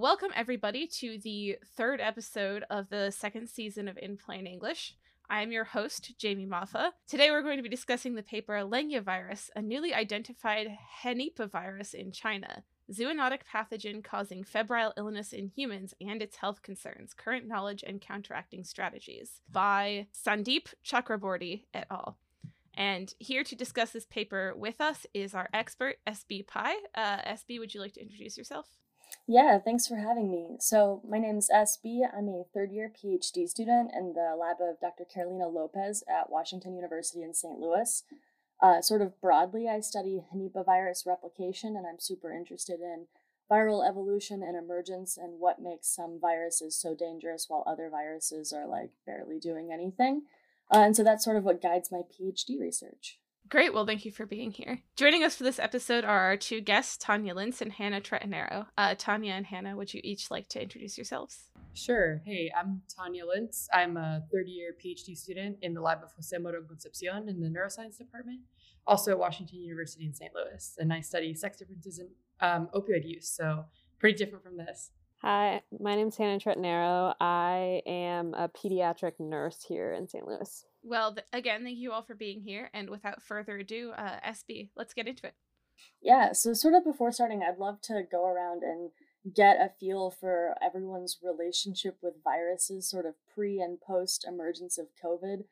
Welcome, everybody, to the third episode of the second season of In Plain English. I am your host, Jamie Maffa. Today we're going to be discussing the paper Lengya virus, a newly identified Henipavirus in China, zoonotic pathogen causing febrile illness in humans and its health concerns, current knowledge and counteracting strategies, by Sandeep Chakraborty et al. And here to discuss this paper with us is our expert, SB Pai. Uh, SB, would you like to introduce yourself? Yeah, thanks for having me. So, my name is SB. I'm a third year PhD student in the lab of Dr. Carolina Lopez at Washington University in St. Louis. Uh, sort of broadly, I study Henipavirus replication, and I'm super interested in viral evolution and emergence and what makes some viruses so dangerous while other viruses are like barely doing anything. Uh, and so that's sort of what guides my PhD research. Great. Well, thank you for being here. Joining us for this episode are our two guests, Tanya Lintz and Hannah Tretanero. Uh, Tanya and Hannah, would you each like to introduce yourselves? Sure. Hey, I'm Tanya Lintz. I'm a third year PhD student in the lab of Jose Moron Concepcion in the neuroscience department, also at Washington University in St. Louis. And I study sex differences in um, opioid use. So, pretty different from this. Hi, my name is Hannah Tretanero. I am a pediatric nurse here in St. Louis. Well, th- again, thank you all for being here. And without further ado, uh, SB, let's get into it. Yeah, so sort of before starting, I'd love to go around and get a feel for everyone's relationship with viruses, sort of pre and post emergence of COVID.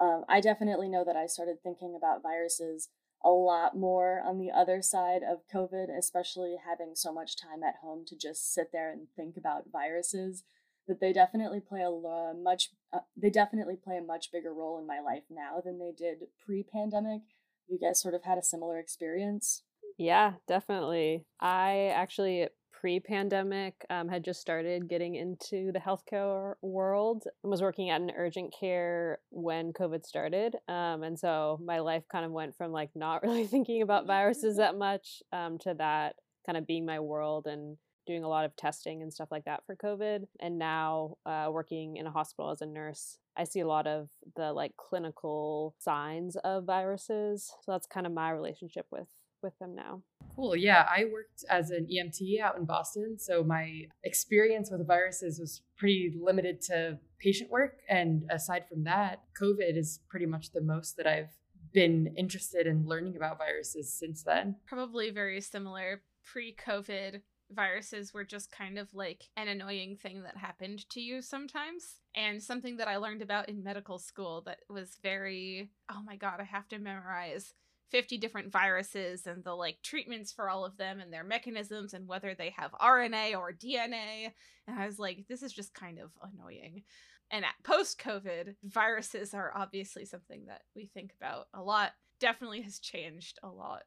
Um, I definitely know that I started thinking about viruses a lot more on the other side of COVID, especially having so much time at home to just sit there and think about viruses. That they definitely play a much uh, they definitely play a much bigger role in my life now than they did pre-pandemic. You guys sort of had a similar experience. Yeah, definitely. I actually pre-pandemic um, had just started getting into the healthcare world and was working at an urgent care when covid started um, and so my life kind of went from like not really thinking about viruses that much um, to that kind of being my world and doing a lot of testing and stuff like that for covid and now uh, working in a hospital as a nurse i see a lot of the like clinical signs of viruses so that's kind of my relationship with with them now. Cool. Yeah, I worked as an EMT out in Boston, so my experience with viruses was pretty limited to patient work. And aside from that, COVID is pretty much the most that I've been interested in learning about viruses since then. Probably very similar. Pre COVID, viruses were just kind of like an annoying thing that happened to you sometimes. And something that I learned about in medical school that was very, oh my God, I have to memorize 50 different viruses and the like treatments for all of them and their mechanisms and whether they have RNA or DNA. And I was like, this is just kind of annoying. And post COVID, viruses are obviously something that we think about a lot. Definitely has changed a lot.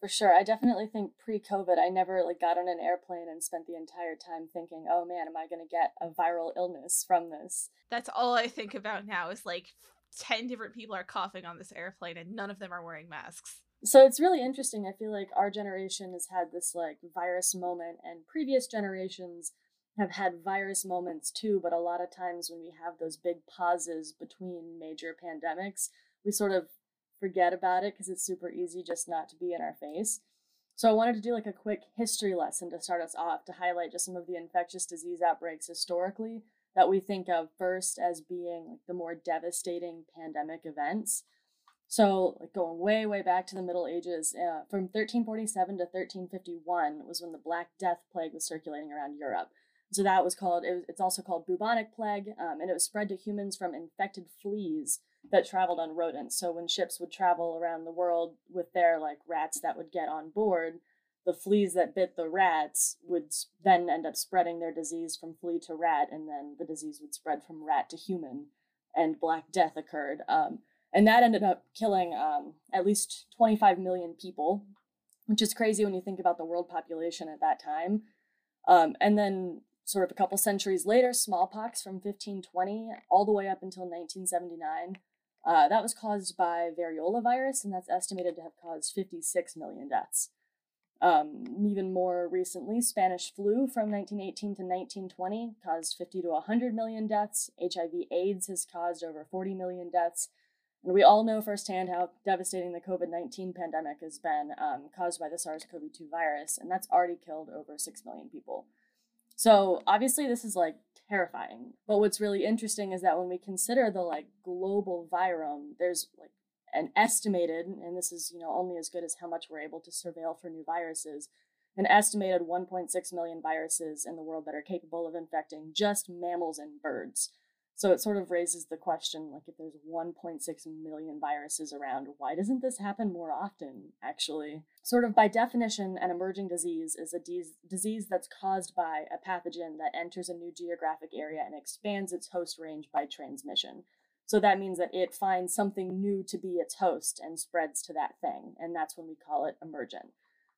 For sure. I definitely think pre-COVID, I never like got on an airplane and spent the entire time thinking, "Oh man, am I going to get a viral illness from this?" That's all I think about now is like 10 different people are coughing on this airplane and none of them are wearing masks. So it's really interesting. I feel like our generation has had this like virus moment and previous generations have had virus moments too, but a lot of times when we have those big pauses between major pandemics, we sort of forget about it because it's super easy just not to be in our face. So I wanted to do like a quick history lesson to start us off to highlight just some of the infectious disease outbreaks historically that we think of first as being like the more devastating pandemic events. So, like going way, way back to the Middle Ages, uh, from 1347 to 1351 was when the Black Death plague was circulating around Europe. So that was called. It was, it's also called bubonic plague, um, and it was spread to humans from infected fleas that traveled on rodents. So when ships would travel around the world with their like rats that would get on board, the fleas that bit the rats would then end up spreading their disease from flea to rat, and then the disease would spread from rat to human, and Black Death occurred. Um, and that ended up killing um, at least 25 million people, which is crazy when you think about the world population at that time. Um, and then, sort of a couple centuries later, smallpox from 1520 all the way up until 1979. Uh, that was caused by variola virus, and that's estimated to have caused 56 million deaths. Um, even more recently, Spanish flu from 1918 to 1920 caused 50 to 100 million deaths. HIV/AIDS has caused over 40 million deaths. And we all know firsthand how devastating the COVID 19 pandemic has been, um, caused by the SARS CoV 2 virus, and that's already killed over 6 million people. So obviously, this is like terrifying. But what's really interesting is that when we consider the like global virome, there's like an estimated, and this is you know only as good as how much we're able to surveil for new viruses, an estimated 1.6 million viruses in the world that are capable of infecting just mammals and birds. So it sort of raises the question like, if there's 1.6 million viruses around, why doesn't this happen more often, actually? Sort of by definition, an emerging disease is a de- disease that's caused by a pathogen that enters a new geographic area and expands its host range by transmission. So that means that it finds something new to be its host and spreads to that thing, and that's when we call it emergent.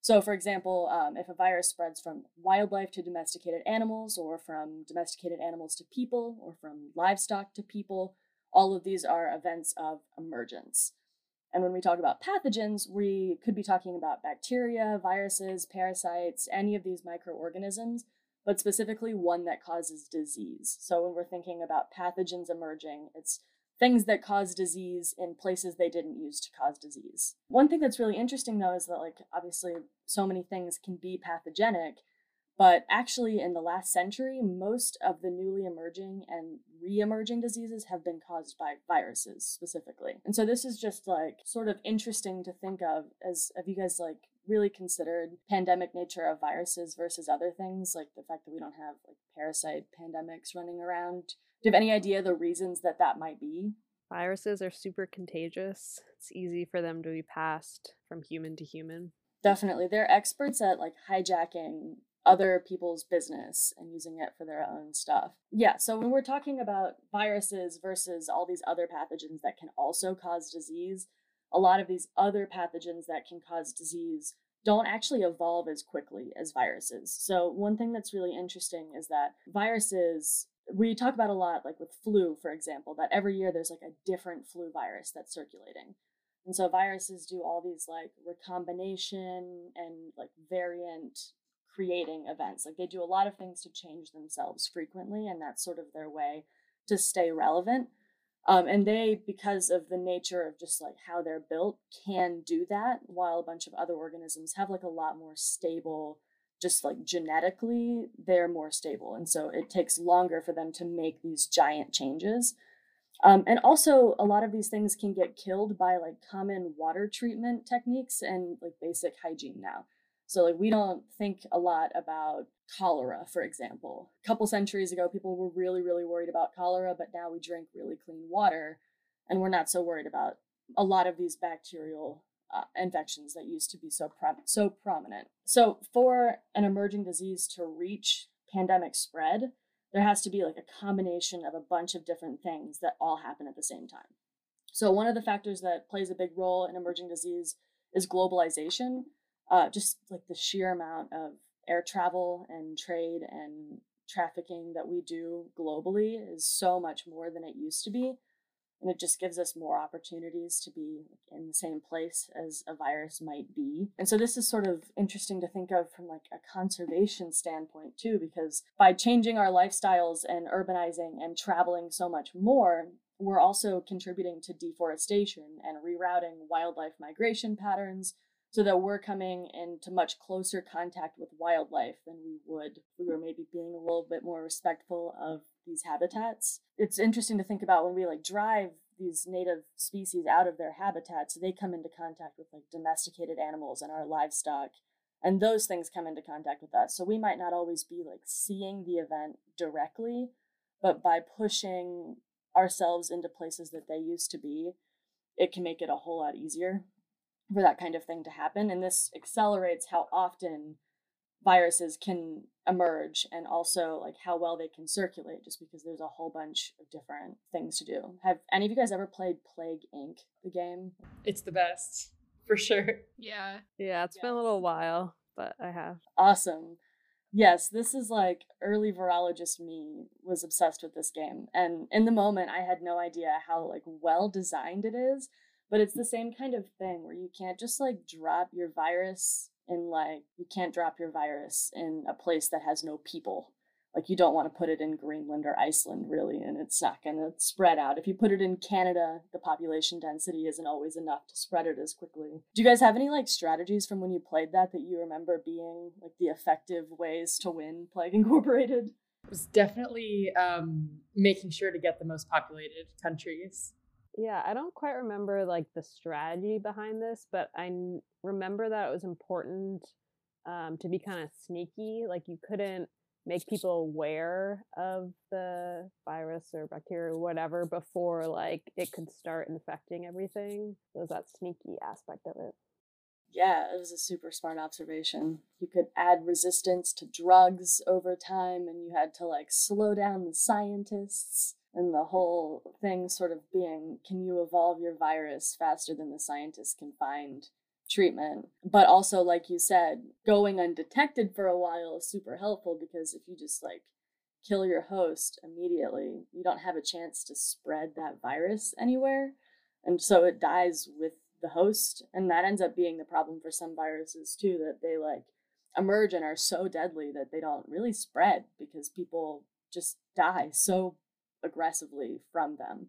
So, for example, um, if a virus spreads from wildlife to domesticated animals, or from domesticated animals to people, or from livestock to people, all of these are events of emergence. And when we talk about pathogens, we could be talking about bacteria, viruses, parasites, any of these microorganisms, but specifically one that causes disease. So when we're thinking about pathogens emerging, it's things that cause disease in places they didn't use to cause disease. One thing that's really interesting though is that like obviously so many things can be pathogenic, but actually in the last century most of the newly emerging and re-emerging diseases have been caused by viruses specifically. And so this is just like sort of interesting to think of as have you guys like really considered pandemic nature of viruses versus other things like the fact that we don't have like parasite pandemics running around do you have any idea the reasons that that might be? Viruses are super contagious. It's easy for them to be passed from human to human. Definitely. They're experts at like hijacking other people's business and using it for their own stuff. Yeah, so when we're talking about viruses versus all these other pathogens that can also cause disease, a lot of these other pathogens that can cause disease don't actually evolve as quickly as viruses. So, one thing that's really interesting is that viruses we talk about a lot like with flu for example that every year there's like a different flu virus that's circulating. And so viruses do all these like recombination and like variant creating events. Like they do a lot of things to change themselves frequently and that's sort of their way to stay relevant um, and they because of the nature of just like how they're built can do that while a bunch of other organisms have like a lot more stable just like genetically they're more stable. And so it takes longer for them to make these giant changes. Um, and also a lot of these things can get killed by like common water treatment techniques and like basic hygiene now so like we don't think a lot about cholera for example a couple centuries ago people were really really worried about cholera but now we drink really clean water and we're not so worried about a lot of these bacterial uh, infections that used to be so pro- so prominent. So for an emerging disease to reach pandemic spread, there has to be like a combination of a bunch of different things that all happen at the same time. So one of the factors that plays a big role in emerging disease is globalization. Uh, just like the sheer amount of air travel and trade and trafficking that we do globally is so much more than it used to be and it just gives us more opportunities to be in the same place as a virus might be. And so this is sort of interesting to think of from like a conservation standpoint too because by changing our lifestyles and urbanizing and traveling so much more, we're also contributing to deforestation and rerouting wildlife migration patterns so that we're coming into much closer contact with wildlife than we would we were maybe being a little bit more respectful of these habitats. It's interesting to think about when we like drive these native species out of their habitats, they come into contact with like domesticated animals and our livestock. And those things come into contact with us. So we might not always be like seeing the event directly, but by pushing ourselves into places that they used to be, it can make it a whole lot easier for that kind of thing to happen. And this accelerates how often viruses can emerge and also like how well they can circulate just because there's a whole bunch of different things to do. Have any of you guys ever played Plague Inc, the game? It's the best, for sure. Yeah. Yeah, it's yes. been a little while, but I have. Awesome. Yes, this is like early virologist me was obsessed with this game. And in the moment I had no idea how like well designed it is, but it's the same kind of thing where you can't just like drop your virus in like you can't drop your virus in a place that has no people like you don't want to put it in Greenland or Iceland really and it's not going to spread out. If you put it in Canada, the population density isn't always enough to spread it as quickly. Do you guys have any like strategies from when you played that that you remember being like the effective ways to win Plague Incorporated? It was definitely um, making sure to get the most populated countries. Yeah, I don't quite remember like the strategy behind this, but I n- remember that it was important um, to be kind of sneaky. Like you couldn't make people aware of the virus or bacteria or whatever before like it could start infecting everything. Was that sneaky aspect of it. Yeah, it was a super smart observation. You could add resistance to drugs over time, and you had to like slow down the scientists. And the whole thing sort of being can you evolve your virus faster than the scientists can find treatment. But also, like you said, going undetected for a while is super helpful because if you just like kill your host immediately, you don't have a chance to spread that virus anywhere. And so it dies with the host. And that ends up being the problem for some viruses too, that they like emerge and are so deadly that they don't really spread because people just die so aggressively from them.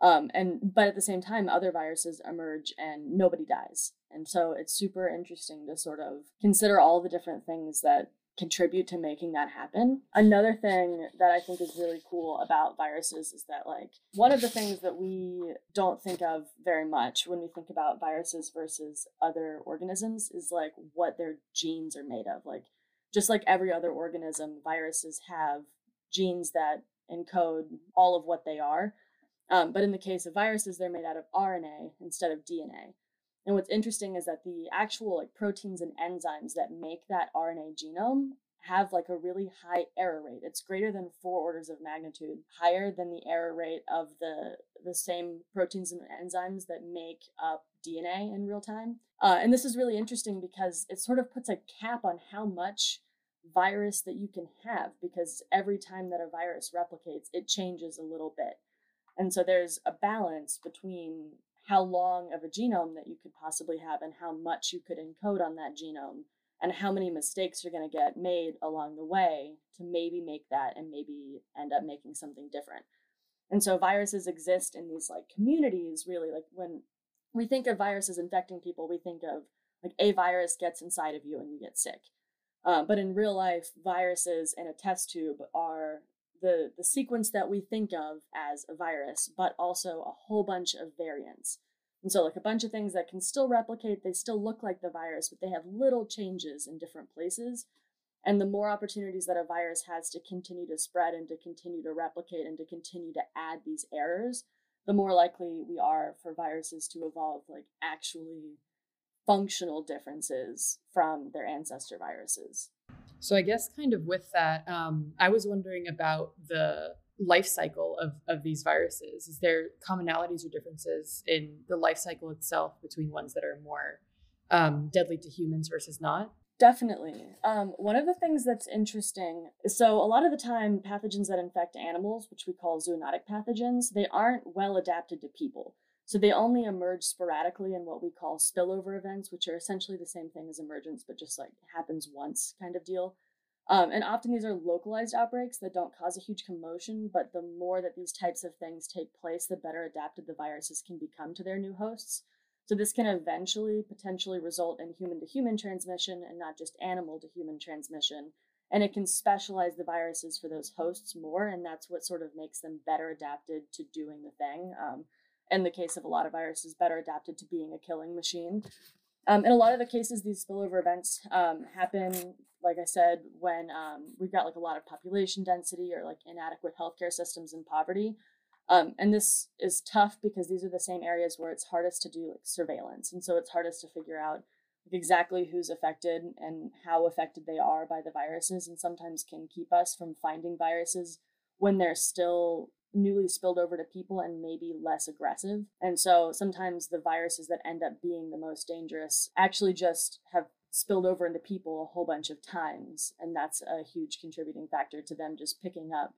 Um, and but at the same time, other viruses emerge and nobody dies. And so it's super interesting to sort of consider all the different things that contribute to making that happen. Another thing that I think is really cool about viruses is that, like, one of the things that we don't think of very much when we think about viruses versus other organisms is like what their genes are made of. Like, just like every other organism, viruses have genes that encode all of what they are. Um, but in the case of viruses, they're made out of RNA instead of DNA. And what's interesting is that the actual like proteins and enzymes that make that RNA genome have like a really high error rate. It's greater than four orders of magnitude higher than the error rate of the the same proteins and enzymes that make up DNA in real time. Uh, and this is really interesting because it sort of puts a cap on how much virus that you can have because every time that a virus replicates, it changes a little bit. And so there's a balance between how long of a genome that you could possibly have and how much you could encode on that genome and how many mistakes you're going to get made along the way to maybe make that and maybe end up making something different. And so viruses exist in these like communities really like when we think of viruses infecting people, we think of like a virus gets inside of you and you get sick. Uh, but in real life, viruses in a test tube are the, the sequence that we think of as a virus, but also a whole bunch of variants. And so, like a bunch of things that can still replicate, they still look like the virus, but they have little changes in different places. And the more opportunities that a virus has to continue to spread and to continue to replicate and to continue to add these errors, the more likely we are for viruses to evolve like actually functional differences from their ancestor viruses. So I guess kind of with that, um, I was wondering about the life cycle of, of these viruses. Is there commonalities or differences in the life cycle itself between ones that are more um, deadly to humans versus not? Definitely. Um, one of the things that's interesting so a lot of the time, pathogens that infect animals, which we call zoonotic pathogens, they aren't well adapted to people. So they only emerge sporadically in what we call spillover events, which are essentially the same thing as emergence, but just like happens once kind of deal. Um, and often these are localized outbreaks that don't cause a huge commotion, but the more that these types of things take place, the better adapted the viruses can become to their new hosts. So this can eventually potentially result in human to human transmission and not just animal to human transmission. And it can specialize the viruses for those hosts more, and that's what sort of makes them better adapted to doing the thing. Um, in the case of a lot of viruses, better adapted to being a killing machine. Um, in a lot of the cases, these spillover events um, happen, like I said, when um, we've got like a lot of population density or like inadequate healthcare systems and poverty. Um, and this is tough because these are the same areas where it's hardest to do like surveillance, and so it's hardest to figure out exactly who's affected and how affected they are by the viruses, and sometimes can keep us from finding viruses when they're still newly spilled over to people and maybe less aggressive. And so sometimes the viruses that end up being the most dangerous actually just have spilled over into people a whole bunch of times. And that's a huge contributing factor to them just picking up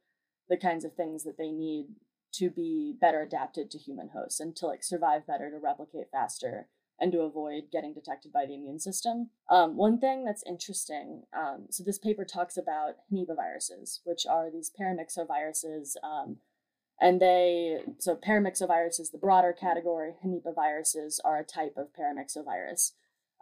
the kinds of things that they need to be better adapted to human hosts and to like survive better, to replicate faster, and to avoid getting detected by the immune system. Um, one thing that's interesting um, so, this paper talks about Henipaviruses, which are these paramyxoviruses. Um, and they, so paramyxovirus is the broader category, Henipaviruses are a type of paramyxovirus.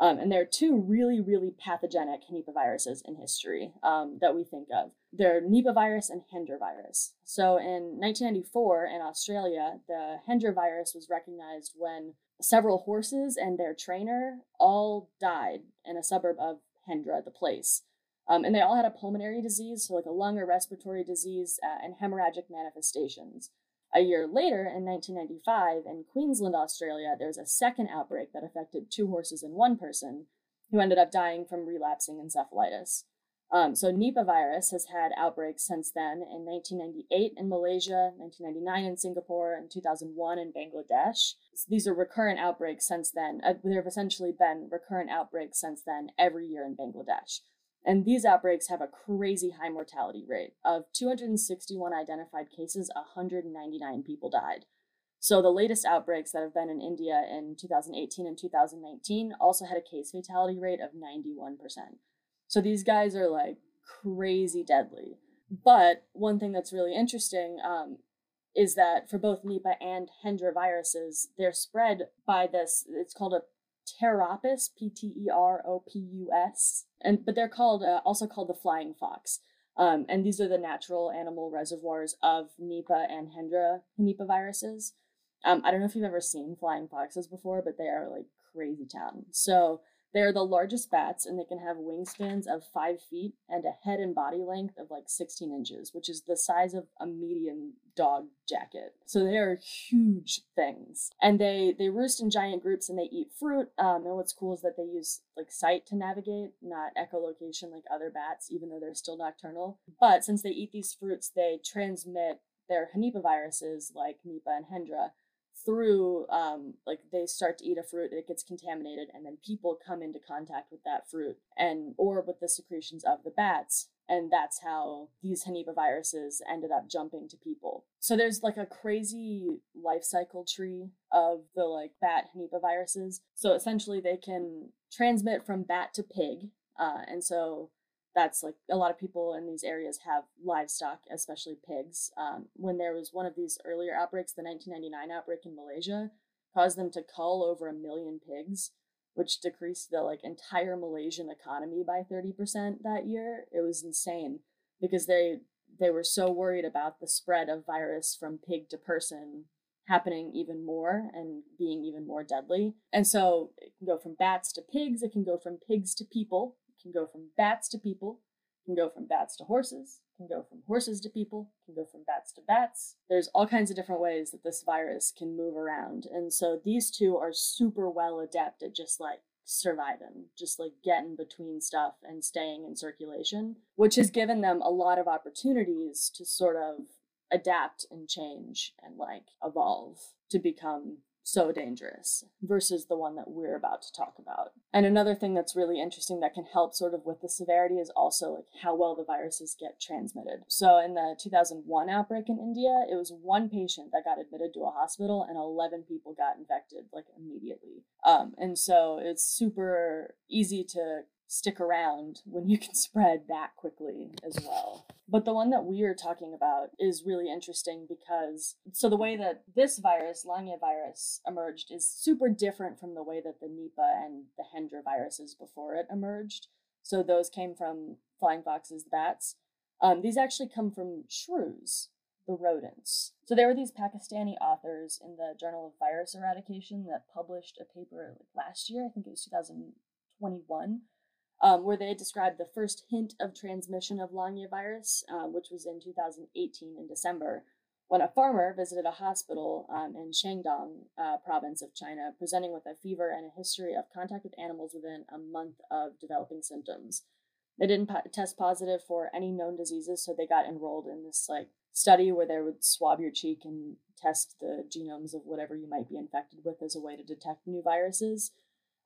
Um, and there are two really, really pathogenic Nipah viruses in history um, that we think of. They're Nipah virus and Hendra virus. So in 1994 in Australia, the Hendra virus was recognized when several horses and their trainer all died in a suburb of Hendra, the place. Um, and they all had a pulmonary disease, so like a lung or respiratory disease, uh, and hemorrhagic manifestations. A year later, in 1995, in Queensland, Australia, there was a second outbreak that affected two horses and one person who ended up dying from relapsing encephalitis. Um, so Nipah virus has had outbreaks since then in 1998 in Malaysia, 1999 in Singapore, and 2001 in Bangladesh. So these are recurrent outbreaks since then. Uh, there have essentially been recurrent outbreaks since then every year in Bangladesh. And these outbreaks have a crazy high mortality rate. Of 261 identified cases, 199 people died. So the latest outbreaks that have been in India in 2018 and 2019 also had a case fatality rate of 91%. So these guys are like crazy deadly. But one thing that's really interesting um, is that for both Nipah and Hendra viruses, they're spread by this, it's called a Pteropus, P T E R O P U S, and but they're called uh, also called the flying fox. Um, and these are the natural animal reservoirs of Nipah and Hendra Nipah viruses. Um, I don't know if you've ever seen flying foxes before, but they are like crazy town. So they're the largest bats, and they can have wingspans of five feet and a head and body length of like 16 inches, which is the size of a medium dog jacket. So they are huge things, and they they roost in giant groups and they eat fruit. Um, and what's cool is that they use like sight to navigate, not echolocation like other bats, even though they're still nocturnal. But since they eat these fruits, they transmit their Henipaviruses like Nipah and Hendra through um, like they start to eat a fruit it gets contaminated and then people come into contact with that fruit and or with the secretions of the bats and that's how these Henipaviruses ended up jumping to people. So there's like a crazy life cycle tree of the like bat Henipaviruses so essentially they can transmit from bat to pig uh, and so that's like a lot of people in these areas have livestock, especially pigs. Um, when there was one of these earlier outbreaks, the 1999 outbreak in Malaysia, caused them to cull over a million pigs, which decreased the like entire Malaysian economy by 30% that year. It was insane because they they were so worried about the spread of virus from pig to person happening even more and being even more deadly. And so it can go from bats to pigs, it can go from pigs to people, can go from bats to people, can go from bats to horses, can go from horses to people, can go from bats to bats. There's all kinds of different ways that this virus can move around. And so these two are super well adapted, just like surviving, just like getting between stuff and staying in circulation, which has given them a lot of opportunities to sort of adapt and change and like evolve to become so dangerous versus the one that we're about to talk about. And another thing that's really interesting that can help sort of with the severity is also like how well the viruses get transmitted. So in the 2001 outbreak in India, it was one patient that got admitted to a hospital and 11 people got infected like immediately. Um, and so it's super easy to stick around when you can spread that quickly as well. But the one that we are talking about is really interesting because so the way that this virus, Lanya virus, emerged is super different from the way that the Nipah and the Hendra viruses before it emerged. So those came from flying foxes, the bats. Um, these actually come from shrews, the rodents. So there were these Pakistani authors in the Journal of Virus Eradication that published a paper last year, I think it was 2021, um, where they described the first hint of transmission of Lanya virus, uh, which was in 2018 in December, when a farmer visited a hospital um, in Shandong uh, province of China, presenting with a fever and a history of contact with animals within a month of developing symptoms. They didn't po- test positive for any known diseases, so they got enrolled in this like study where they would swab your cheek and test the genomes of whatever you might be infected with as a way to detect new viruses.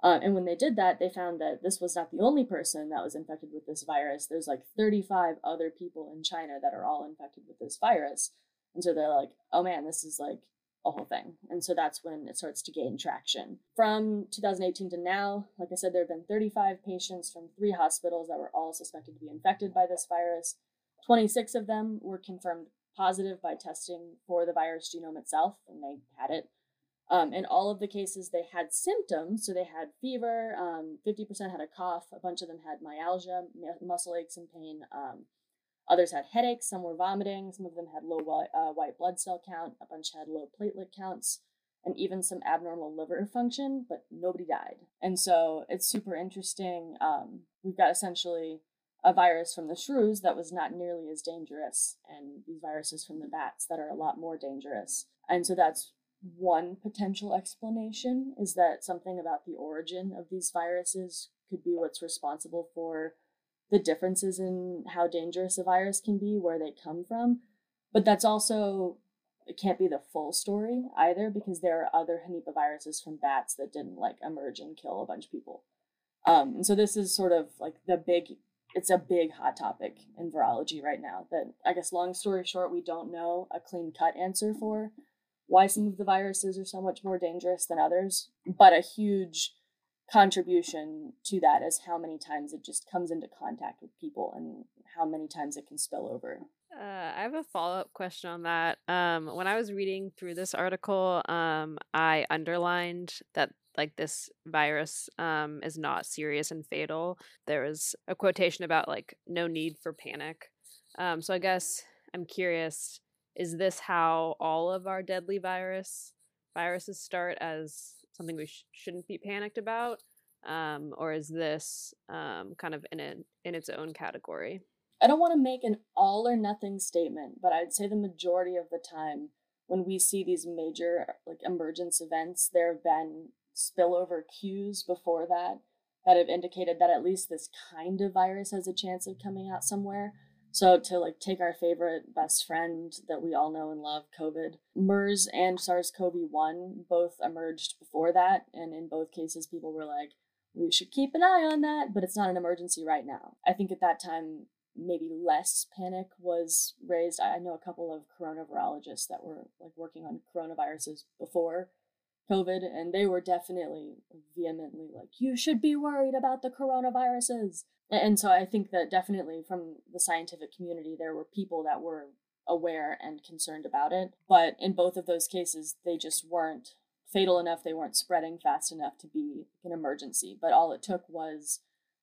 Um, and when they did that, they found that this was not the only person that was infected with this virus. There's like 35 other people in China that are all infected with this virus. And so they're like, oh man, this is like a whole thing. And so that's when it starts to gain traction. From 2018 to now, like I said, there have been 35 patients from three hospitals that were all suspected to be infected by this virus. 26 of them were confirmed positive by testing for the virus genome itself, and they had it. Um, in all of the cases, they had symptoms. So they had fever, um, 50% had a cough, a bunch of them had myalgia, muscle aches and pain. Um, others had headaches, some were vomiting, some of them had low white, uh, white blood cell count, a bunch had low platelet counts, and even some abnormal liver function, but nobody died. And so it's super interesting. Um, we've got essentially a virus from the shrews that was not nearly as dangerous, and these viruses from the bats that are a lot more dangerous. And so that's one potential explanation is that something about the origin of these viruses could be what's responsible for the differences in how dangerous a virus can be, where they come from. But that's also, it can't be the full story either, because there are other Henipa viruses from bats that didn't like emerge and kill a bunch of people. Um, and so this is sort of like the big it's a big hot topic in virology right now that I guess long story short, we don't know a clean cut answer for why some of the viruses are so much more dangerous than others. But a huge contribution to that is how many times it just comes into contact with people and how many times it can spill over. Uh, I have a follow up question on that. Um, when I was reading through this article, um, I underlined that like this virus um, is not serious and fatal. There was a quotation about like no need for panic. Um, so I guess I'm curious: is this how all of our deadly virus viruses start as something we sh- shouldn't be panicked about, um, or is this um, kind of in a, in its own category? I don't want to make an all or nothing statement, but I'd say the majority of the time when we see these major like emergence events, there have been spillover cues before that that have indicated that at least this kind of virus has a chance of coming out somewhere. So to like take our favorite best friend that we all know and love, COVID, MERS and SARS-CoV-1 both emerged before that, and in both cases, people were like, "We should keep an eye on that," but it's not an emergency right now. I think at that time, maybe less panic was raised. I know a couple of coronavirologists that were like working on coronaviruses before COVID, and they were definitely vehemently like, you should be worried about the coronaviruses. And so I think that definitely from the scientific community, there were people that were aware and concerned about it. But in both of those cases, they just weren't fatal enough, they weren't spreading fast enough to be an emergency. But all it took was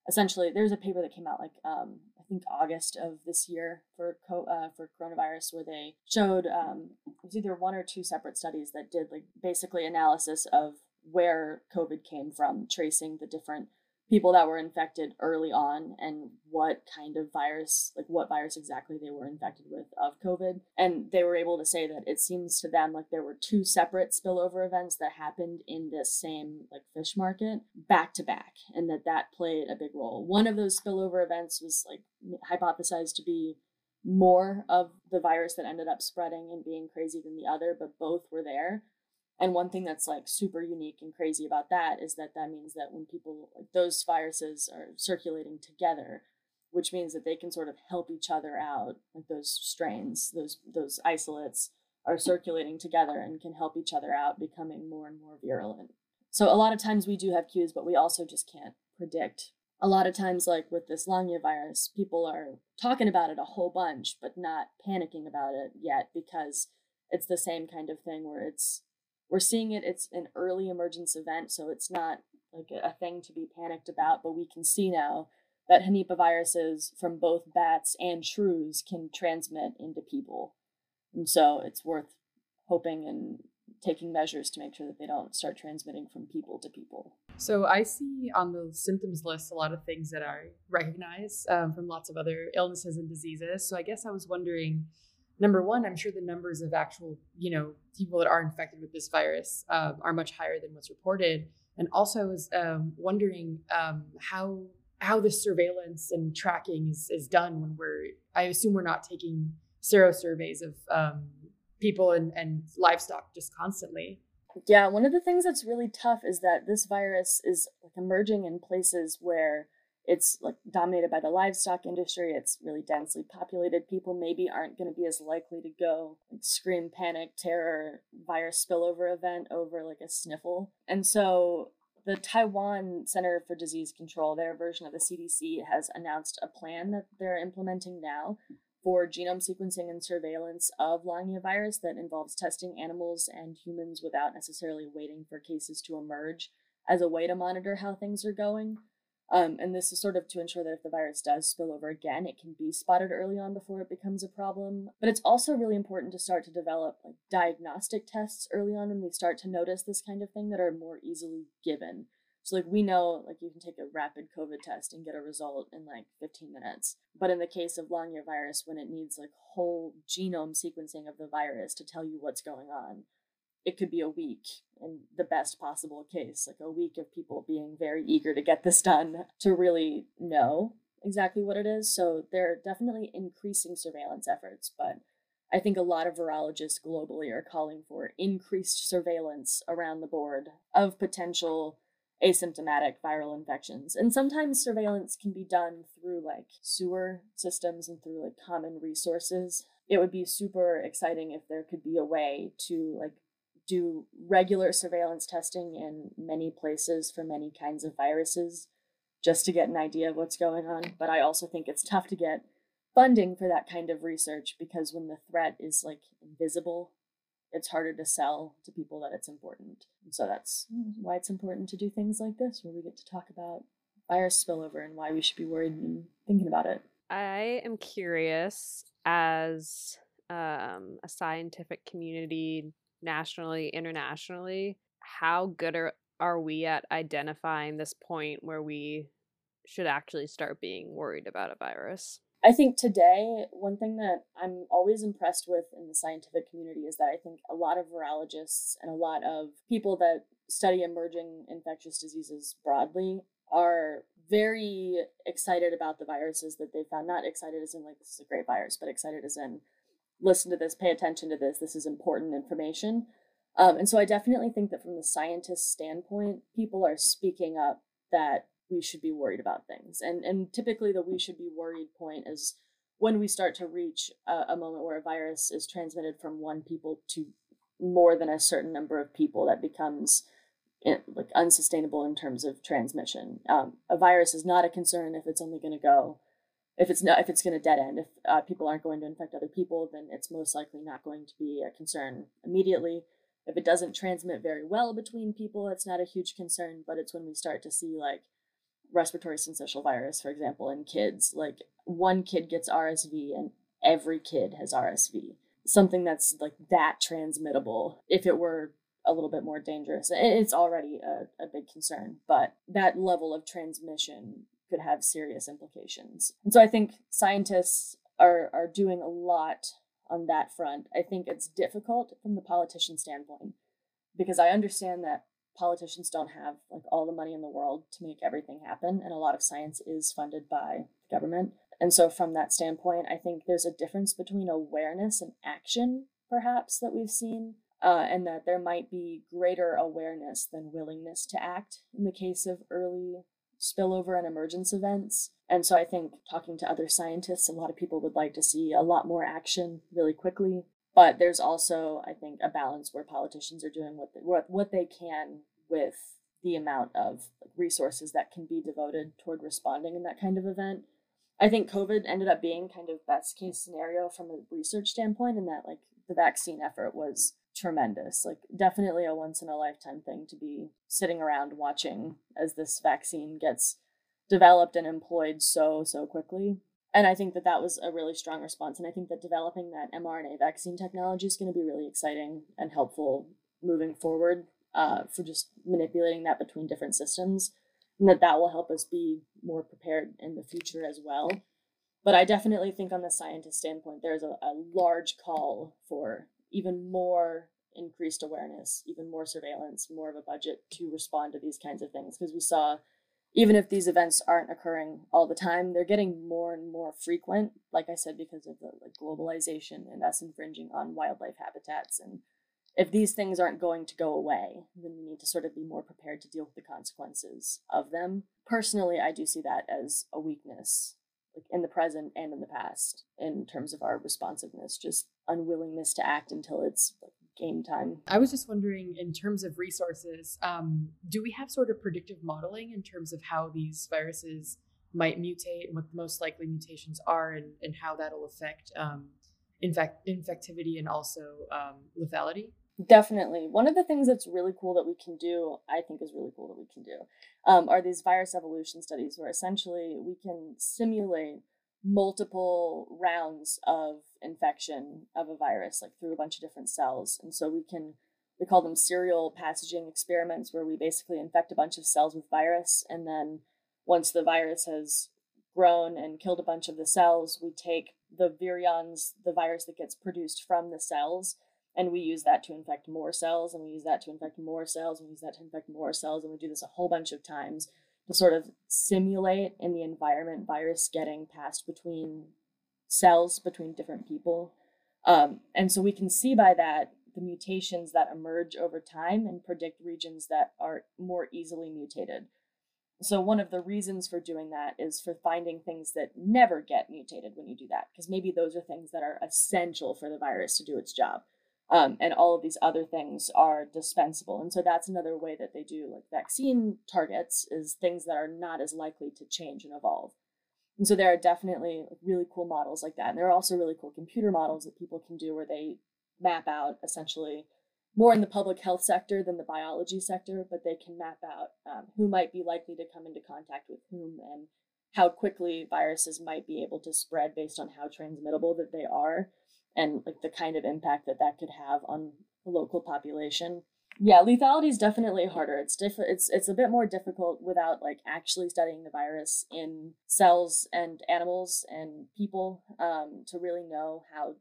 essentially, there's a paper that came out like um, I think August of this year for co- uh, for coronavirus, where they showed um, it was either one or two separate studies that did like basically analysis of where COVID came from, tracing the different people that were infected early on and what kind of virus, like what virus exactly they were infected with of COVID. And they were able to say that it seems to them like there were two separate spillover events that happened in this same like fish market back to back and that that played a big role. One of those spillover events was like hypothesized to be more of the virus that ended up spreading and being crazy than the other, but both were there. And one thing that's like super unique and crazy about that is that that means that when people like those viruses are circulating together, which means that they can sort of help each other out, like those strains, those those isolates are circulating together and can help each other out, becoming more and more virulent. So a lot of times we do have cues, but we also just can't predict. A lot of times, like with this Langya virus, people are talking about it a whole bunch, but not panicking about it yet because it's the same kind of thing where it's we're seeing it it's an early emergence event so it's not like a thing to be panicked about but we can see now that Henipa viruses from both bats and shrews can transmit into people and so it's worth hoping and taking measures to make sure that they don't start transmitting from people to people. So I see on the symptoms list a lot of things that I recognize um, from lots of other illnesses and diseases. So I guess I was wondering number one, I'm sure the numbers of actual, you know, people that are infected with this virus um, are much higher than what's reported. And also, I was um, wondering um, how how this surveillance and tracking is is done when we're. I assume we're not taking sero surveys of um, people and, and livestock just constantly. Yeah, one of the things that's really tough is that this virus is emerging in places where it's like dominated by the livestock industry. It's really densely populated. People maybe aren't going to be as likely to go like, scream, panic, terror, virus spillover event over like a sniffle. And so the Taiwan Center for Disease Control, their version of the CDC, has announced a plan that they're implementing now for genome sequencing and surveillance of Langya virus that involves testing animals and humans without necessarily waiting for cases to emerge as a way to monitor how things are going. Um, and this is sort of to ensure that if the virus does spill over again, it can be spotted early on before it becomes a problem. But it's also really important to start to develop like diagnostic tests early on when we start to notice this kind of thing that are more easily given. So like we know like you can take a rapid COVID test and get a result in like 15 minutes. But in the case of Langya virus, when it needs like whole genome sequencing of the virus to tell you what's going on, it could be a week in the best possible case, like a week of people being very eager to get this done to really know exactly what it is. So they're definitely increasing surveillance efforts, but I think a lot of virologists globally are calling for increased surveillance around the board of potential asymptomatic viral infections. And sometimes surveillance can be done through like sewer systems and through like common resources. It would be super exciting if there could be a way to like do regular surveillance testing in many places for many kinds of viruses just to get an idea of what's going on. But I also think it's tough to get funding for that kind of research because when the threat is like invisible, it's harder to sell to people that it's important. So that's why it's important to do things like this where we get to talk about virus spillover and why we should be worried and thinking about it. I am curious as um, a scientific community nationally, internationally, how good are, are we at identifying this point where we should actually start being worried about a virus? I think today, one thing that I'm always impressed with in the scientific community is that I think a lot of virologists and a lot of people that study emerging infectious diseases broadly are very excited about the viruses that they found. Not excited as in, like, this is a great virus, but excited as in, listen to this, pay attention to this, this is important information. Um, and so I definitely think that from the scientist standpoint, people are speaking up that we should be worried about things. And and typically the we should be worried point is when we start to reach a, a moment where a virus is transmitted from one people to more than a certain number of people that becomes in, like unsustainable in terms of transmission. Um, a virus is not a concern if it's only going to go if it's not if it's going to dead end if uh, people aren't going to infect other people then it's most likely not going to be a concern immediately. If it doesn't transmit very well between people it's not a huge concern but it's when we start to see like respiratory syncytial virus for example in kids. Like one kid gets rsv and every kid has rsv something that's like that transmittable if it were a little bit more dangerous it's already a, a big concern but that level of transmission could have serious implications. And so I think scientists are are doing a lot on that front. I think it's difficult from the politician standpoint because I understand that politicians don't have like all the money in the world to make everything happen and a lot of science is funded by government. And so from that standpoint, I think there's a difference between awareness and action perhaps that we've seen uh, and that there might be greater awareness than willingness to act in the case of early spillover and emergence events. And so I think talking to other scientists, a lot of people would like to see a lot more action really quickly. But there's also, I think, a balance where politicians are doing what they, what, what they can with the amount of resources that can be devoted toward responding in that kind of event. I think COVID ended up being kind of best case scenario from a research standpoint, in that like the vaccine effort was tremendous. Like, definitely a once in a lifetime thing to be sitting around watching as this vaccine gets developed and employed so, so quickly. And I think that that was a really strong response. And I think that developing that mRNA vaccine technology is going to be really exciting and helpful moving forward uh, for just manipulating that between different systems. And that that will help us be more prepared in the future as well. But I definitely think, on the scientist standpoint, there's a, a large call for even more increased awareness, even more surveillance, more of a budget to respond to these kinds of things. Because we saw, even if these events aren't occurring all the time, they're getting more and more frequent. Like I said, because of the like globalization and us infringing on wildlife habitats and if these things aren't going to go away, then we need to sort of be more prepared to deal with the consequences of them. Personally, I do see that as a weakness, like in the present and in the past, in terms of our responsiveness, just unwillingness to act until it's like game time. I was just wondering, in terms of resources, um, do we have sort of predictive modeling in terms of how these viruses might mutate and what the most likely mutations are and, and how that'll affect um, infect- infectivity and also um, lethality? Definitely. One of the things that's really cool that we can do, I think is really cool that we can do, um, are these virus evolution studies where essentially we can simulate multiple rounds of infection of a virus, like through a bunch of different cells. And so we can, we call them serial passaging experiments, where we basically infect a bunch of cells with virus. And then once the virus has grown and killed a bunch of the cells, we take the virions, the virus that gets produced from the cells, and we use that to infect more cells, and we use that to infect more cells, and we use that to infect more cells, and we do this a whole bunch of times to sort of simulate in the environment virus getting passed between cells between different people. Um, and so we can see by that the mutations that emerge over time and predict regions that are more easily mutated. So, one of the reasons for doing that is for finding things that never get mutated when you do that, because maybe those are things that are essential for the virus to do its job. Um, and all of these other things are dispensable. And so that's another way that they do like vaccine targets is things that are not as likely to change and evolve. And so there are definitely really cool models like that. And there are also really cool computer models that people can do where they map out essentially more in the public health sector than the biology sector, but they can map out um, who might be likely to come into contact with whom and how quickly viruses might be able to spread based on how transmittable that they are and like the kind of impact that that could have on the local population. Yeah, lethality is definitely harder. It's diff- it's it's a bit more difficult without like actually studying the virus in cells and animals and people um, to really know how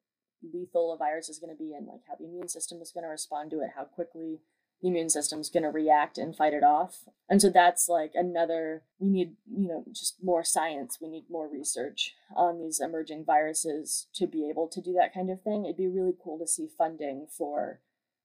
lethal a virus is going to be and like how the immune system is going to respond to it, how quickly the immune system's going to react and fight it off. And so that's like another, we need, you know, just more science. We need more research on these emerging viruses to be able to do that kind of thing. It'd be really cool to see funding for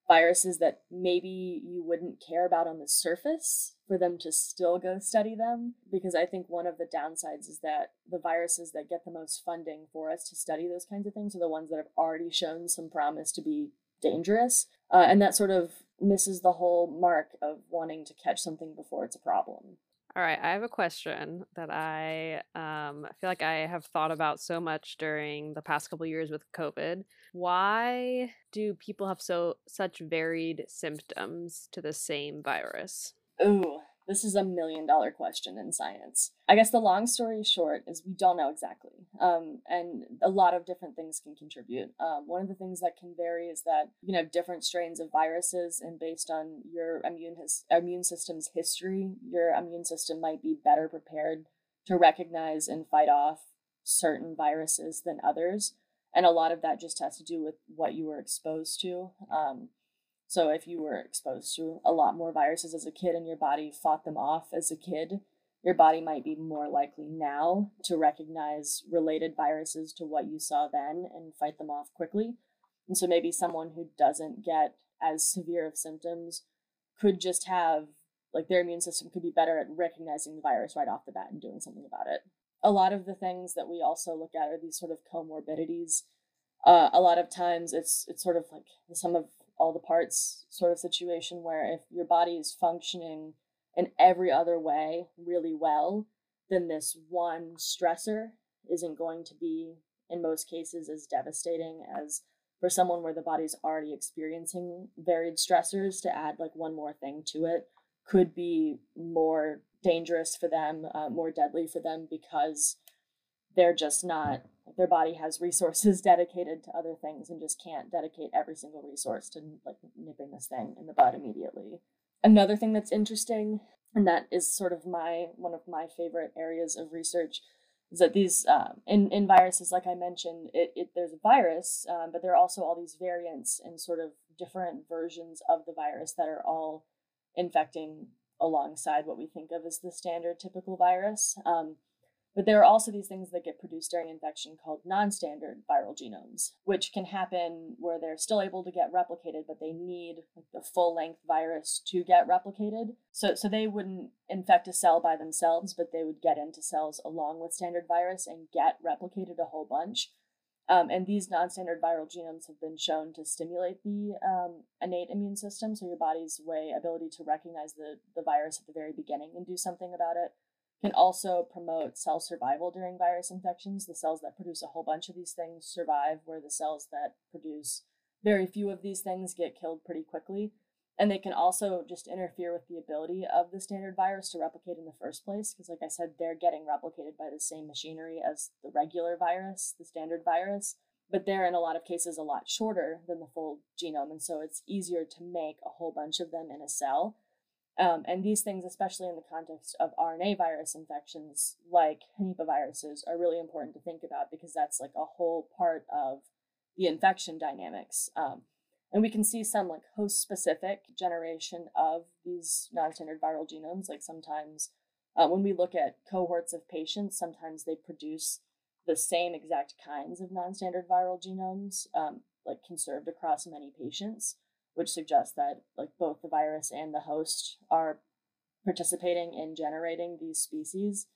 viruses that maybe you wouldn't care about on the surface for them to still go study them because i think one of the downsides is that the viruses that get the most funding for us to study those kinds of things are the ones that have already shown some promise to be dangerous uh, and that sort of misses the whole mark of wanting to catch something before it's a problem. All right, I have a question that I um, feel like I have thought about so much during the past couple years with COVID. Why do people have so such varied symptoms to the same virus? Ooh, this is a million dollar question in science. I guess the long story short is we don't know exactly. Um, and a lot of different things can contribute. Um, one of the things that can vary is that you can have different strains of viruses, and based on your immune, his, immune system's history, your immune system might be better prepared to recognize and fight off certain viruses than others. And a lot of that just has to do with what you were exposed to. Um, so if you were exposed to a lot more viruses as a kid and your body fought them off as a kid, your body might be more likely now to recognize related viruses to what you saw then and fight them off quickly. And so maybe someone who doesn't get as severe of symptoms could just have like their immune system could be better at recognizing the virus right off the bat and doing something about it. A lot of the things that we also look at are these sort of comorbidities. Uh, a lot of times it's it's sort of like sum of all the parts sort of situation where if your body is functioning in every other way really well, then this one stressor isn't going to be, in most cases, as devastating as for someone where the body's already experiencing varied stressors to add like one more thing to it could be more dangerous for them, uh, more deadly for them because they're just not their body has resources dedicated to other things and just can't dedicate every single resource to like nipping this thing in the bud immediately. Another thing that's interesting, and that is sort of my one of my favorite areas of research, is that these um, in in viruses, like I mentioned, it, it there's a virus, um, but there are also all these variants and sort of different versions of the virus that are all infecting alongside what we think of as the standard typical virus. Um, But there are also these things that get produced during infection called non standard viral genomes, which can happen where they're still able to get replicated, but they need the full length virus to get replicated. So, so they wouldn't infect a cell by themselves, but they would get into cells along with standard virus and get replicated a whole bunch. Um, and these non standard viral genomes have been shown to stimulate the um, innate immune system, so your body's way ability to recognize the, the virus at the very beginning and do something about it can also promote cell survival during virus infections. The cells that produce a whole bunch of these things survive, where the cells that produce very few of these things get killed pretty quickly. And they can also just interfere with the ability of the standard virus to replicate in the first place. Because, like I said, they're getting replicated by the same machinery as the regular virus, the standard virus. But they're, in a lot of cases, a lot shorter than the full genome. And so it's easier to make a whole bunch of them in a cell um, and these things, especially in the context of RNA virus infections like viruses, are really important to think about because that's like a whole part of the infection dynamics. Um, and we can see some like host specific generation of these non standard viral genomes. Like sometimes uh, when we look at cohorts of patients, sometimes they produce the same exact kinds of non standard viral genomes, um, like conserved across many patients which suggests that like both the virus and the host are participating in generating these species.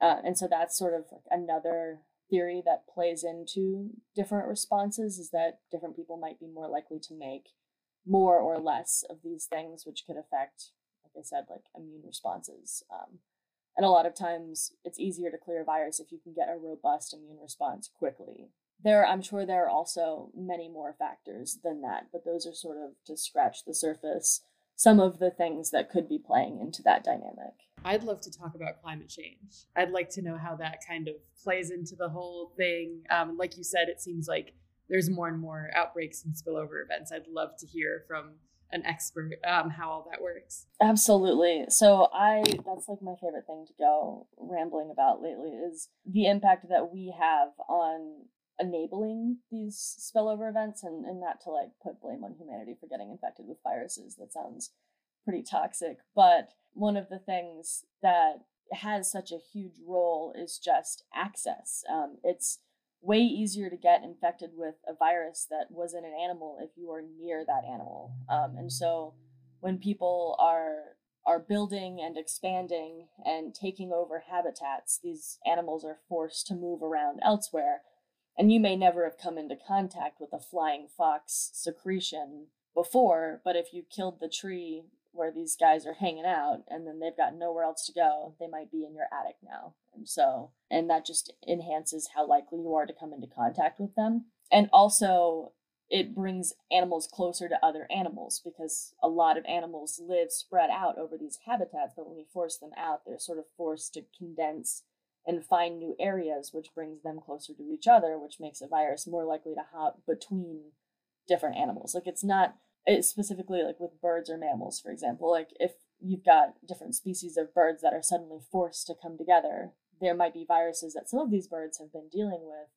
Uh, and so that's sort of like another theory that plays into different responses is that different people might be more likely to make more or less of these things, which could affect, like I said, like immune responses. Um, and a lot of times it's easier to clear a virus if you can get a robust immune response quickly there i'm sure there are also many more factors than that but those are sort of to scratch the surface some of the things that could be playing into that dynamic. I'd love to talk about climate change. I'd like to know how that kind of plays into the whole thing. Um, like you said it seems like there's more and more outbreaks and spillover events. I'd love to hear from an expert um, how all that works. Absolutely. So i that's like my favorite thing to go rambling about lately is the impact that we have on enabling these spillover events and, and not to like put blame on humanity for getting infected with viruses. That sounds pretty toxic. But one of the things that has such a huge role is just access. Um, it's way easier to get infected with a virus that was in an animal if you are near that animal. Um, and so when people are are building and expanding and taking over habitats, these animals are forced to move around elsewhere and you may never have come into contact with a flying fox secretion before, but if you killed the tree where these guys are hanging out and then they've got nowhere else to go, they might be in your attic now. And so, and that just enhances how likely you are to come into contact with them. And also, it brings animals closer to other animals because a lot of animals live spread out over these habitats, but when we force them out, they're sort of forced to condense and find new areas, which brings them closer to each other, which makes a virus more likely to hop between different animals. Like it's not it's specifically like with birds or mammals, for example. Like if you've got different species of birds that are suddenly forced to come together, there might be viruses that some of these birds have been dealing with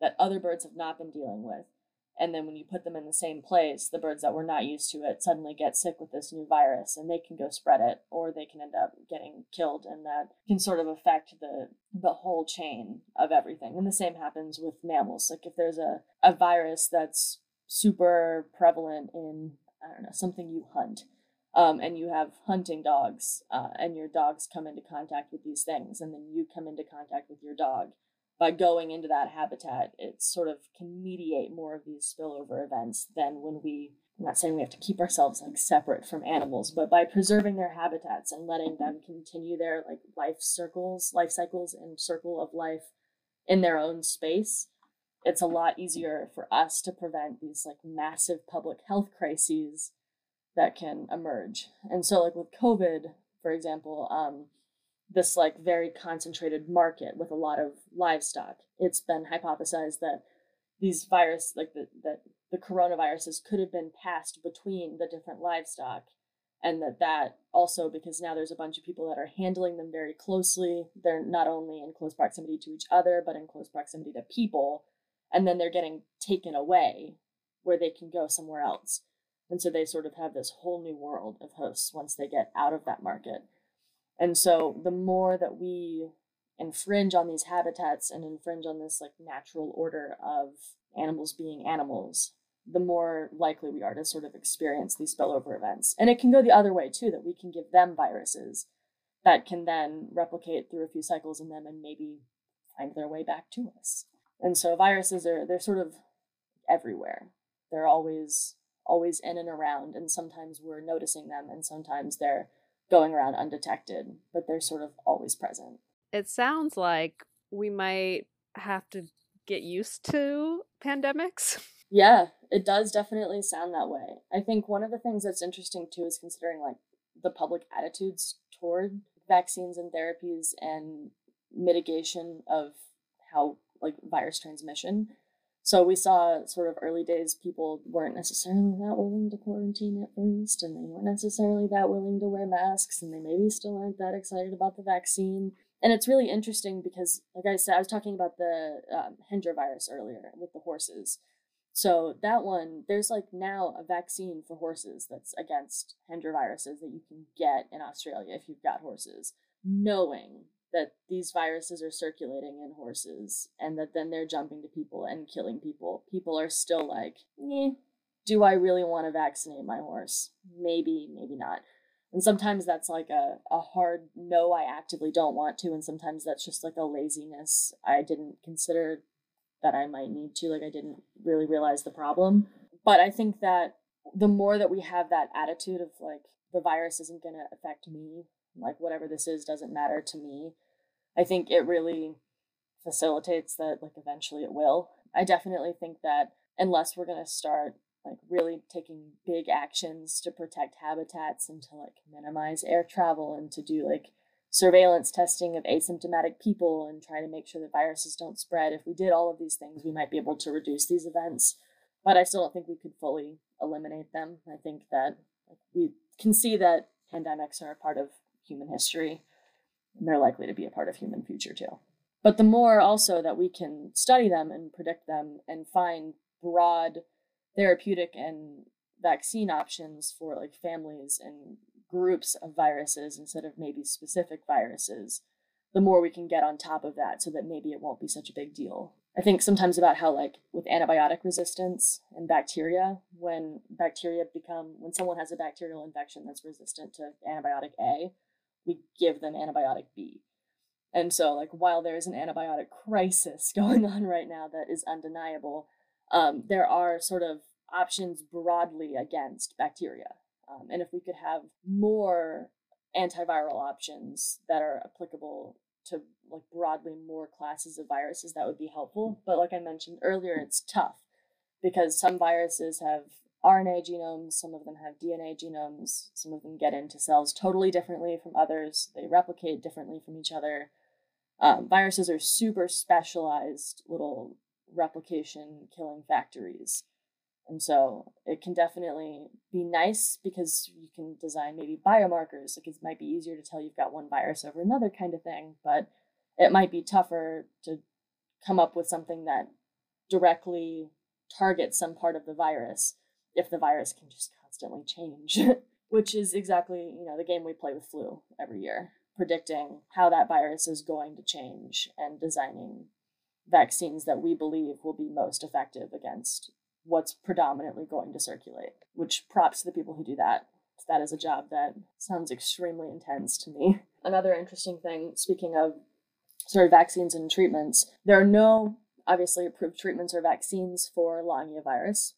that other birds have not been dealing with and then when you put them in the same place the birds that were not used to it suddenly get sick with this new virus and they can go spread it or they can end up getting killed and that can sort of affect the the whole chain of everything. And the same happens with mammals. Like if there's a, a virus that's super prevalent in i don't know something you hunt um, and you have hunting dogs uh, and your dogs come into contact with these things and then you come into contact with your dog by going into that habitat, it sort of can mediate more of these spillover events than when we I'm not saying we have to keep ourselves like separate from animals, but by preserving their habitats and letting them continue their like life circles, life cycles and circle of life in their own space, it's a lot easier for us to prevent these like massive public health crises that can emerge. And so like with COVID, for example, um, this like very concentrated market with a lot of livestock. It's been hypothesized that these virus like the, that the coronaviruses could have been passed between the different livestock and that that also because now there's a bunch of people that are handling them very closely. They're not only in close proximity to each other but in close proximity to people. And then they're getting taken away where they can go somewhere else. And so they sort of have this whole new world of hosts once they get out of that market and so the more that we infringe on these habitats and infringe on this like natural order of animals being animals, the more likely we are to sort of experience these spillover events. And it can go the other way too, that we can give them viruses that can then replicate through a few cycles in them and maybe find their way back to us. And so viruses are they're sort of everywhere. They're always always in and around and sometimes we're noticing them and sometimes they're going around undetected, but they're sort of always present. It sounds like we might have to get used to pandemics. Yeah, it does definitely sound that way. I think one of the things that's interesting too is considering like the public attitudes toward vaccines and therapies and mitigation of how like virus transmission. So we saw sort of early days people weren't necessarily that willing to quarantine at first, and they weren't necessarily that willing to wear masks, and they maybe still aren't that excited about the vaccine. And it's really interesting because, like I said, I was talking about the um, Hendra virus earlier with the horses. So that one, there's like now a vaccine for horses that's against Hendra viruses that you can get in Australia if you've got horses, knowing that these viruses are circulating in horses and that then they're jumping to people and killing people, people are still like, eh, do I really want to vaccinate my horse? Maybe, maybe not. And sometimes that's like a, a hard no, I actively don't want to. And sometimes that's just like a laziness. I didn't consider that I might need to. Like, I didn't really realize the problem. But I think that the more that we have that attitude of like, the virus isn't going to affect me, like, whatever this is doesn't matter to me, I think it really facilitates that like eventually it will. I definitely think that unless we're going to start like really taking big actions to protect habitats and to like minimize air travel and to do like surveillance testing of asymptomatic people and try to make sure that viruses don't spread. If we did all of these things, we might be able to reduce these events. But I still don't think we could fully eliminate them. I think that we can see that pandemics are a part of human history and they're likely to be a part of human future too. But the more also that we can study them and predict them and find broad therapeutic and vaccine options for like families and groups of viruses instead of maybe specific viruses, the more we can get on top of that so that maybe it won't be such a big deal. I think sometimes about how like with antibiotic resistance and bacteria, when bacteria become when someone has a bacterial infection that's resistant to antibiotic A, we give them antibiotic B. And so, like, while there is an antibiotic crisis going on right now that is undeniable, um, there are sort of options broadly against bacteria. Um, and if we could have more antiviral options that are applicable to like broadly more classes of viruses, that would be helpful. But like I mentioned earlier, it's tough because some viruses have RNA genomes, some of them have DNA genomes, some of them get into cells totally differently from others, they replicate differently from each other. Um, viruses are super specialized little replication killing factories. And so it can definitely be nice because you can design maybe biomarkers. Like it might be easier to tell you've got one virus over another kind of thing, but it might be tougher to come up with something that directly targets some part of the virus if the virus can just constantly change, which is exactly, you know, the game we play with flu every year, predicting how that virus is going to change and designing vaccines that we believe will be most effective against what's predominantly going to circulate, which props to the people who do that. That is a job that sounds extremely intense to me. Another interesting thing, speaking of sort of vaccines and treatments, there are no obviously approved treatments or vaccines for Longya virus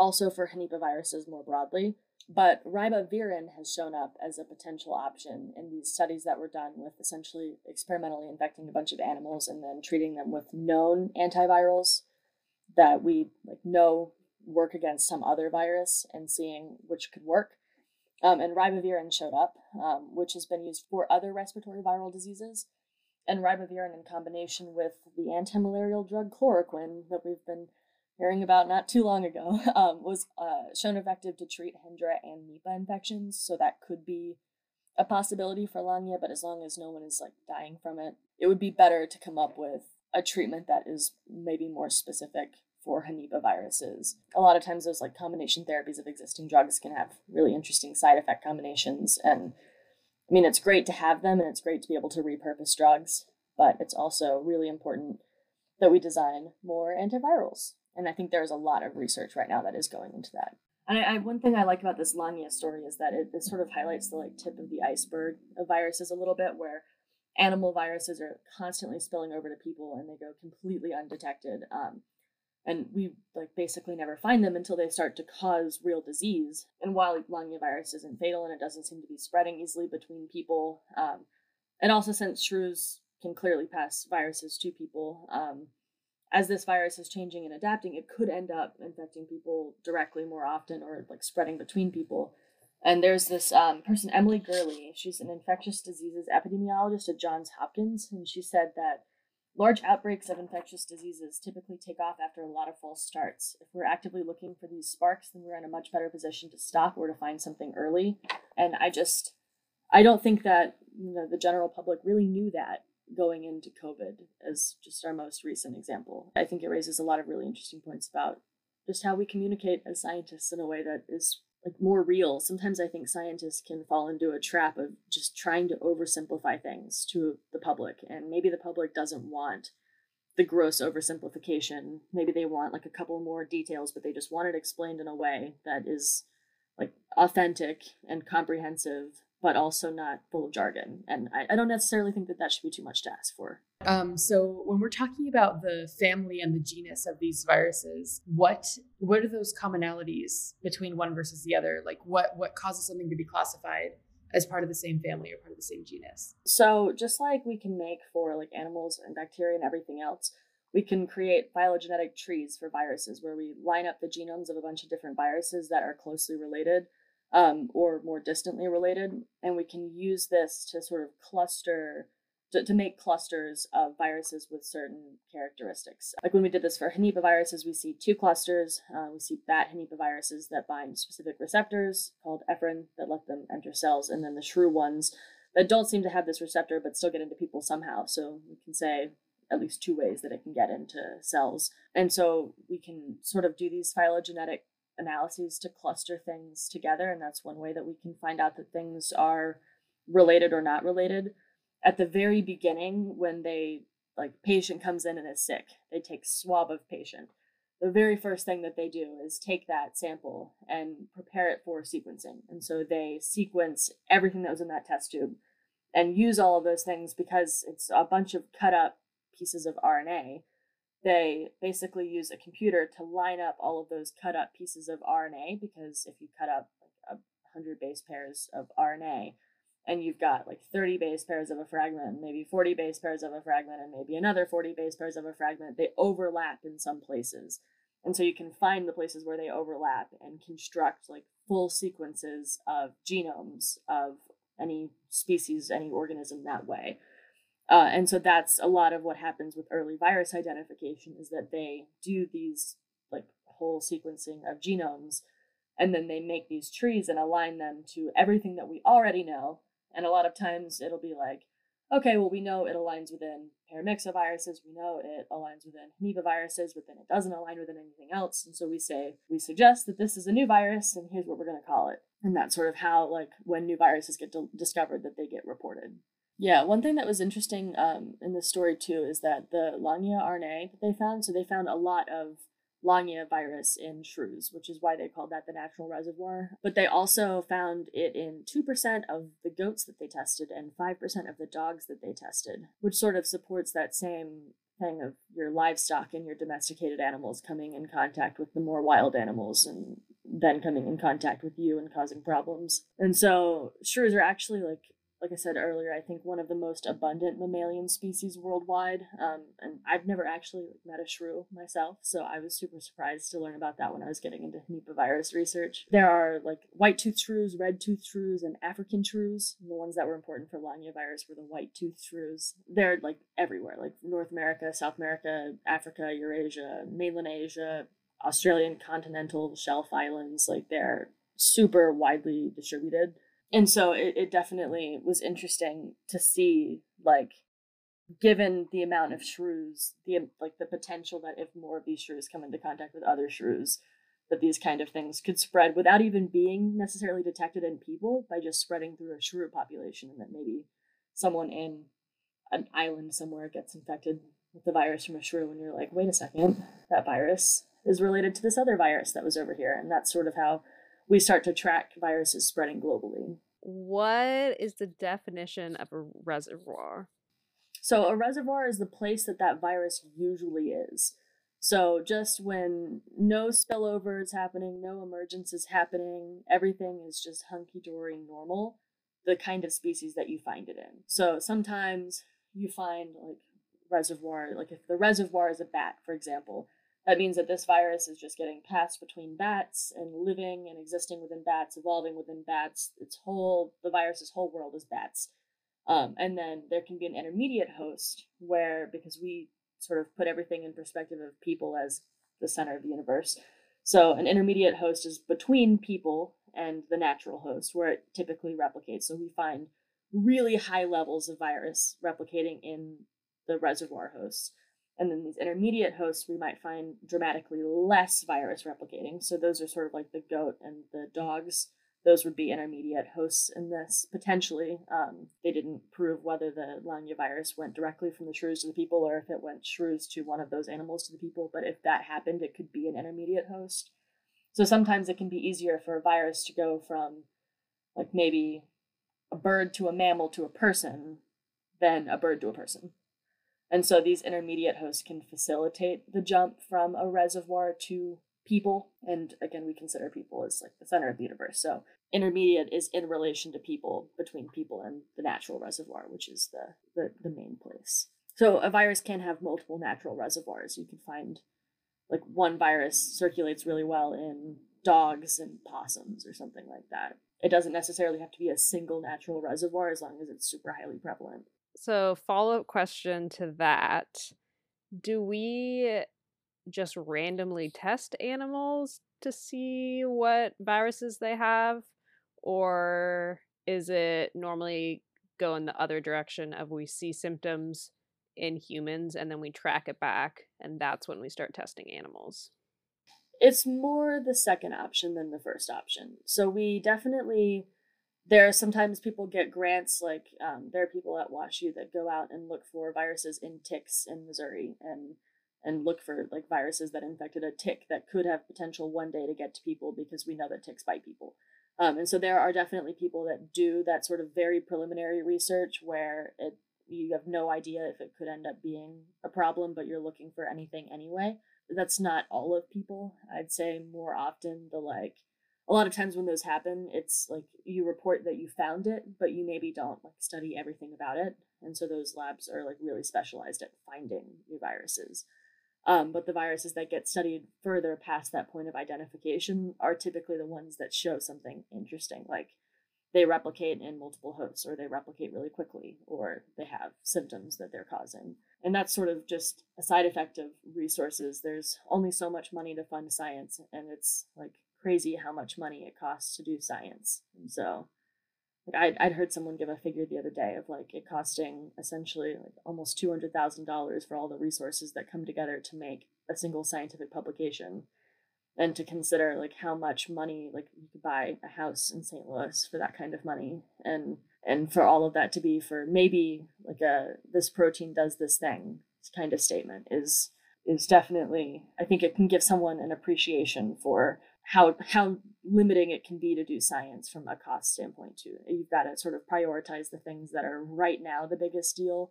also for henipaviruses more broadly. But ribavirin has shown up as a potential option in these studies that were done with essentially experimentally infecting a bunch of animals and then treating them with known antivirals that we like know work against some other virus and seeing which could work. Um, and ribavirin showed up, um, which has been used for other respiratory viral diseases. And ribavirin, in combination with the anti-malarial drug chloroquine that we've been hearing about not too long ago, um, was uh, shown effective to treat Hendra and Nipah infections. So that could be a possibility for Longya, but as long as no one is like dying from it, it would be better to come up with a treatment that is maybe more specific for henipaviruses. A lot of times, those like combination therapies of existing drugs can have really interesting side effect combinations. And I mean, it's great to have them and it's great to be able to repurpose drugs. but it's also really important that we design more antivirals. And I think there's a lot of research right now that is going into that. And I, I, one thing I like about this Lania story is that it, it sort of highlights the like tip of the iceberg of viruses a little bit, where animal viruses are constantly spilling over to people and they go completely undetected. Um, and we like basically never find them until they start to cause real disease. And while Lania virus isn't fatal and it doesn't seem to be spreading easily between people, um, and also since shrews can clearly pass viruses to people, um, as this virus is changing and adapting, it could end up infecting people directly more often or like spreading between people. And there's this um, person, Emily Gurley. She's an infectious diseases epidemiologist at Johns Hopkins, and she said that large outbreaks of infectious diseases typically take off after a lot of false starts. If we're actively looking for these sparks, then we're in a much better position to stop or to find something early. And I just, I don't think that you know the general public really knew that going into COVID as just our most recent example. I think it raises a lot of really interesting points about just how we communicate as scientists in a way that is like more real. Sometimes I think scientists can fall into a trap of just trying to oversimplify things to the public and maybe the public doesn't want the gross oversimplification. Maybe they want like a couple more details, but they just want it explained in a way that is like authentic and comprehensive but also not full of jargon. And I, I, don't necessarily think that that should be too much to ask for. Um, so when we're talking about the family and the genus of these viruses, what what are those commonalities between one versus the other? Like what what causes something to be classified as part of the same family or part of the same genus? So just like we can make for like animals and bacteria and everything else, we can create phylogenetic trees for viruses where we line up the genomes of a bunch of different viruses that are closely related um, or more distantly related. And we can use this to sort of cluster, to, to make clusters of viruses with certain characteristics. Like when we did this for Henipaviruses, we see two clusters. Uh, we see bat Henipaviruses that bind specific receptors called ephrin that let them enter cells, and then the shrew ones that don't seem to have this receptor but still get into people somehow. So we can say at least two ways that it can get into cells. And so we can sort of do these phylogenetic analyses to cluster things together. And that's one way that we can find out that things are related or not related. At the very beginning, when they like patient comes in and is sick, they take swab of patient. The very first thing that they do is take that sample and prepare it for sequencing. And so they sequence everything that was in that test tube and use all of those things because it's a bunch of cut up pieces of RNA they basically use a computer to line up all of those cut up pieces of RNA because if you cut up like a hundred base pairs of RNA and you've got like 30 base pairs of a fragment, and maybe 40 base pairs of a fragment, and maybe another 40 base pairs of a fragment, they overlap in some places. And so you can find the places where they overlap and construct like full sequences of genomes of any species, any organism that way. Uh, and so that's a lot of what happens with early virus identification is that they do these like whole sequencing of genomes and then they make these trees and align them to everything that we already know. And a lot of times it'll be like, okay, well, we know it aligns within paramyxoviruses, we know it aligns within Henipaviruses, but then it doesn't align within anything else. And so we say, we suggest that this is a new virus and here's what we're going to call it. And that's sort of how, like, when new viruses get discovered, that they get reported. Yeah, one thing that was interesting um, in the story too is that the Lania RNA that they found, so they found a lot of Lania virus in shrews, which is why they called that the natural reservoir. But they also found it in 2% of the goats that they tested and 5% of the dogs that they tested, which sort of supports that same thing of your livestock and your domesticated animals coming in contact with the more wild animals and then coming in contact with you and causing problems. And so shrews are actually like like I said earlier, I think one of the most abundant mammalian species worldwide. Um, and I've never actually met a shrew myself, so I was super surprised to learn about that when I was getting into Nipah virus research. There are like white-toothed shrews, red-toothed shrews, and African shrews. The ones that were important for Lania virus were the white-toothed shrews. They're like everywhere, like North America, South America, Africa, Eurasia, mainland Asia, Australian continental shelf islands. Like they're super widely distributed and so it, it definitely was interesting to see like given the amount of shrews the um, like the potential that if more of these shrews come into contact with other shrews that these kind of things could spread without even being necessarily detected in people by just spreading through a shrew population and that maybe someone in an island somewhere gets infected with the virus from a shrew, and you're like, wait a second, that virus is related to this other virus that was over here. And that's sort of how we start to track viruses spreading globally. What is the definition of a reservoir? So, a reservoir is the place that that virus usually is. So, just when no spillover is happening, no emergence is happening, everything is just hunky dory normal, the kind of species that you find it in. So, sometimes you find like reservoir, like if the reservoir is a bat, for example, that means that this virus is just getting passed between bats and living and existing within bats, evolving within bats. Its whole, the virus's whole world is bats. Um, and then there can be an intermediate host where, because we sort of put everything in perspective of people as the center of the universe. So an intermediate host is between people and the natural host, where it typically replicates. So we find really high levels of virus replicating in the reservoir hosts. And then these intermediate hosts, we might find dramatically less virus replicating. So those are sort of like the goat and the dogs. Those would be intermediate hosts in this potentially. Um, they didn't prove whether the Lanya virus went directly from the shrews to the people or if it went shrews to one of those animals to the people. But if that happened, it could be an intermediate host. So sometimes it can be easier for a virus to go from like maybe a bird to a mammal to a person than a bird to a person. And so these intermediate hosts can facilitate the jump from a reservoir to people. And again, we consider people as like the center of the universe. So intermediate is in relation to people, between people and the natural reservoir, which is the, the, the main place. So a virus can have multiple natural reservoirs. You can find like one virus circulates really well in dogs and possums or something like that. It doesn't necessarily have to be a single natural reservoir as long as it's super highly prevalent. So, follow up question to that Do we just randomly test animals to see what viruses they have? Or is it normally go in the other direction of we see symptoms in humans and then we track it back and that's when we start testing animals? It's more the second option than the first option. So we definitely there are sometimes people get grants like um, there are people at WashU that go out and look for viruses in ticks in Missouri and and look for like viruses that infected a tick that could have potential one day to get to people because we know that ticks bite people. Um, and so there are definitely people that do that sort of very preliminary research where it you have no idea if it could end up being a problem, but you're looking for anything anyway. That's not all of people. I'd say more often the like a lot of times when those happen, it's like you report that you found it, but you maybe don't like study everything about it. And so those labs are like really specialized at finding new viruses. Um, but the viruses that get studied further past that point of identification are typically the ones that show something interesting, like they replicate in multiple hosts, or they replicate really quickly, or they have symptoms that they're causing. And that's sort of just a side effect of resources. There's only so much money to fund science, and it's like crazy how much money it costs to do science. And so, like I'd, I'd heard someone give a figure the other day of like it costing essentially like almost two hundred thousand dollars for all the resources that come together to make a single scientific publication, and to consider like how much money like you could buy a house in St. Louis for that kind of money, and and for all of that to be for maybe like a this protein does this thing kind of statement is is definitely I think it can give someone an appreciation for how how limiting it can be to do science from a cost standpoint too. You've got to sort of prioritize the things that are right now the biggest deal,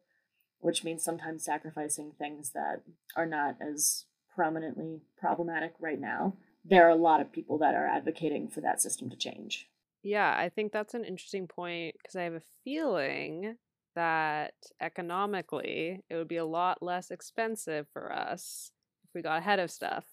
which means sometimes sacrificing things that are not as prominently problematic right now. There are a lot of people that are advocating for that system to change. Yeah, I think that's an interesting point because I have a feeling that economically it would be a lot less expensive for us if we got ahead of stuff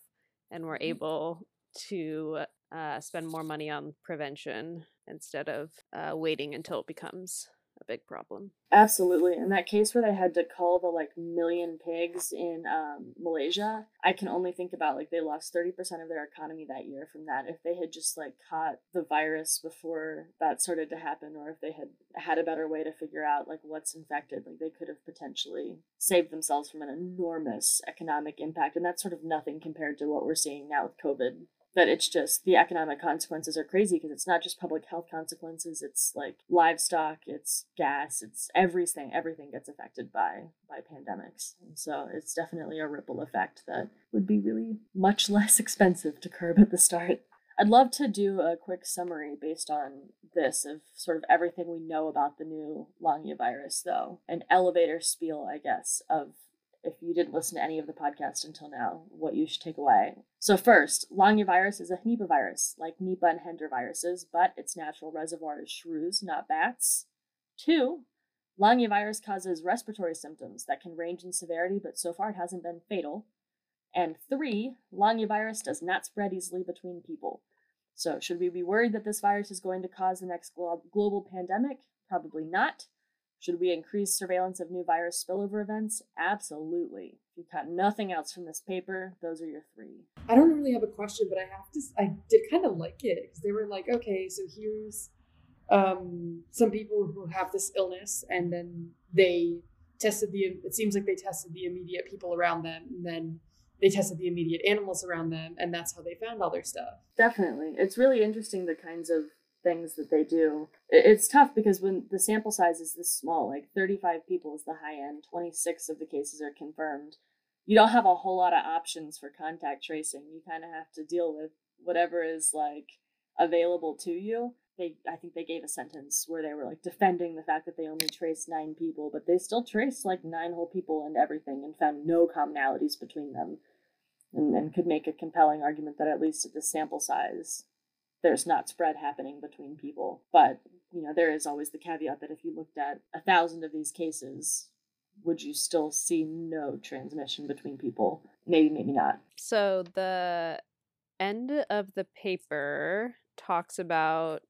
and were mm-hmm. able to uh, spend more money on prevention instead of uh, waiting until it becomes a big problem. Absolutely. In that case where they had to cull the like million pigs in um, Malaysia, I can only think about like they lost 30% of their economy that year from that. If they had just like caught the virus before that started to happen, or if they had had a better way to figure out like what's infected, like they could have potentially saved themselves from an enormous economic impact. And that's sort of nothing compared to what we're seeing now with COVID but it's just the economic consequences are crazy because it's not just public health consequences it's like livestock it's gas it's everything everything gets affected by by pandemics and so it's definitely a ripple effect that would be really much less expensive to curb at the start I'd love to do a quick summary based on this of sort of everything we know about the new Longya virus, though. An elevator spiel, I guess, of if you didn't listen to any of the podcast until now, what you should take away. So, first, Longya virus is a Nipah virus, like Nipah and Hendra viruses, but its natural reservoir is shrews, not bats. Two, Longya virus causes respiratory symptoms that can range in severity, but so far it hasn't been fatal. And three, Longya virus does not spread easily between people. So, should we be worried that this virus is going to cause the next glo- global pandemic? Probably not. Should we increase surveillance of new virus spillover events? Absolutely. If you got nothing else from this paper, those are your three. I don't really have a question, but I have to. I did kind of like it because they were like, okay, so here's um, some people who have this illness, and then they tested the. It seems like they tested the immediate people around them, and then they tested the immediate animals around them, and that's how they found all their stuff. Definitely. It's really interesting the kinds of things that they do. It's tough because when the sample size is this small, like 35 people is the high end, 26 of the cases are confirmed. You don't have a whole lot of options for contact tracing. You kind of have to deal with whatever is like available to you. They, I think they gave a sentence where they were like defending the fact that they only traced nine people, but they still traced like nine whole people and everything and found no commonalities between them and, and could make a compelling argument that at least at the sample size there's not spread happening between people. But you know there is always the caveat that if you looked at a thousand of these cases would you still see no transmission between people? Maybe maybe not. So the end of the paper talks about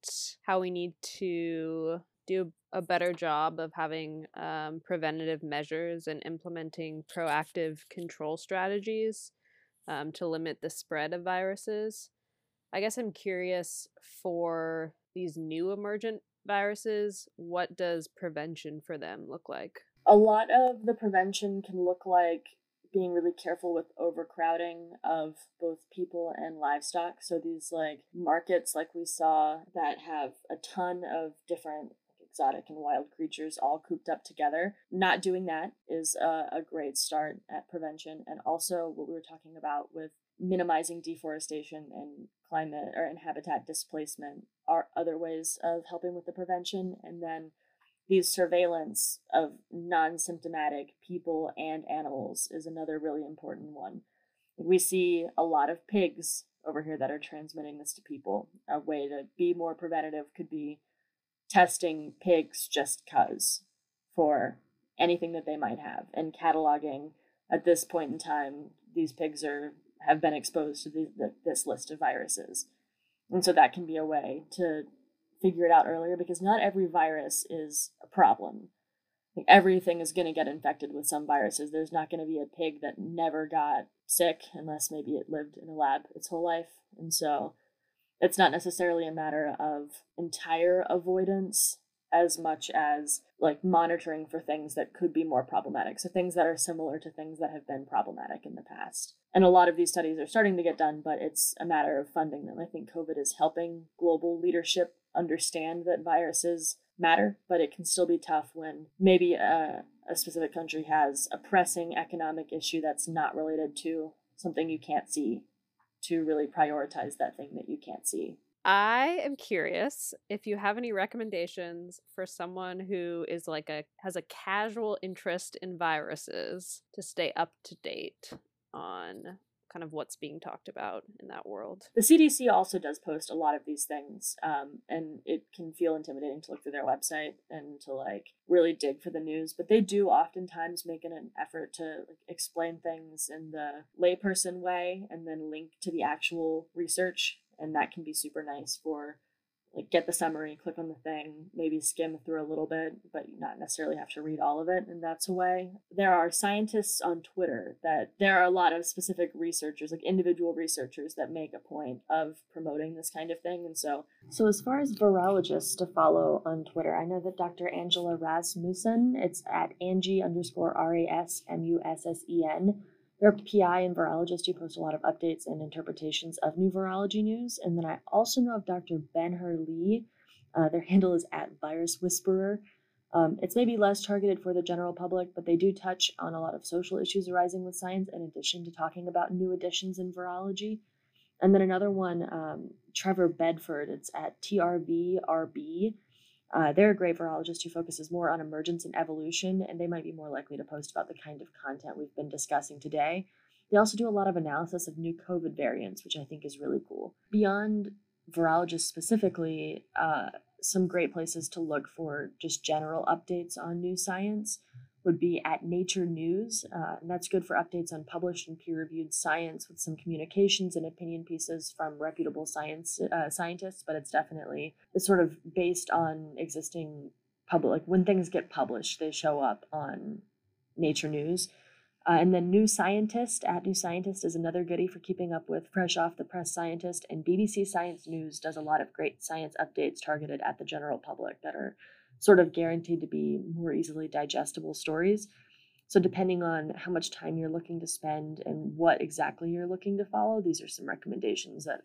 how we need to do a better job of having um, preventative measures and implementing proactive control strategies um, to limit the spread of viruses. I guess I'm curious for these new emergent viruses, what does prevention for them look like? A lot of the prevention can look like being really careful with overcrowding of both people and livestock. So these like markets like we saw that have a ton of different exotic and wild creatures all cooped up together. Not doing that is a, a great start at prevention. And also, what we were talking about with minimizing deforestation and climate or and habitat displacement are other ways of helping with the prevention. And then these surveillance of non symptomatic people and animals is another really important one. We see a lot of pigs over here that are transmitting this to people. A way to be more preventative could be testing pigs just cuz for anything that they might have and cataloging at this point in time these pigs are have been exposed to the, the, this list of viruses and so that can be a way to figure it out earlier because not every virus is a problem like everything is going to get infected with some viruses there's not going to be a pig that never got sick unless maybe it lived in a lab its whole life and so it's not necessarily a matter of entire avoidance as much as like monitoring for things that could be more problematic. So things that are similar to things that have been problematic in the past. And a lot of these studies are starting to get done, but it's a matter of funding them. I think COVID is helping global leadership understand that viruses matter, but it can still be tough when maybe a, a specific country has a pressing economic issue that's not related to something you can't see to really prioritize that thing that you can't see. I am curious if you have any recommendations for someone who is like a has a casual interest in viruses to stay up to date on kind of what's being talked about in that world. The CDC also does post a lot of these things, um, and it can feel intimidating to look through their website and to like really dig for the news. But they do oftentimes make an, an effort to like, explain things in the layperson way and then link to the actual research, and that can be super nice for like get the summary, click on the thing, maybe skim through a little bit, but not necessarily have to read all of it, and that's a way. There are scientists on Twitter that there are a lot of specific researchers, like individual researchers, that make a point of promoting this kind of thing, and so. So as far as virologists to follow on Twitter, I know that Dr. Angela Rasmussen, it's at Angie underscore R A S M U S S E N. They're PI and virologist who post a lot of updates and interpretations of new virology news. And then I also know of Dr. Ben-Hur Lee. Uh, their handle is at Virus Whisperer. Um, it's maybe less targeted for the general public, but they do touch on a lot of social issues arising with science in addition to talking about new additions in virology. And then another one, um, Trevor Bedford, it's at TRVRB. Uh, they're a great virologist who focuses more on emergence and evolution, and they might be more likely to post about the kind of content we've been discussing today. They also do a lot of analysis of new COVID variants, which I think is really cool. Beyond virologists specifically, uh, some great places to look for just general updates on new science would be at Nature News. Uh, and that's good for updates on published and peer reviewed science with some communications and opinion pieces from reputable science uh, scientists, but it's definitely it's sort of based on existing public. Like when things get published, they show up on Nature News. Uh, and then New Scientist at New Scientist is another goodie for keeping up with fresh off the press scientist. And BBC Science News does a lot of great science updates targeted at the general public that are sort of guaranteed to be more easily digestible stories. So, depending on how much time you're looking to spend and what exactly you're looking to follow, these are some recommendations that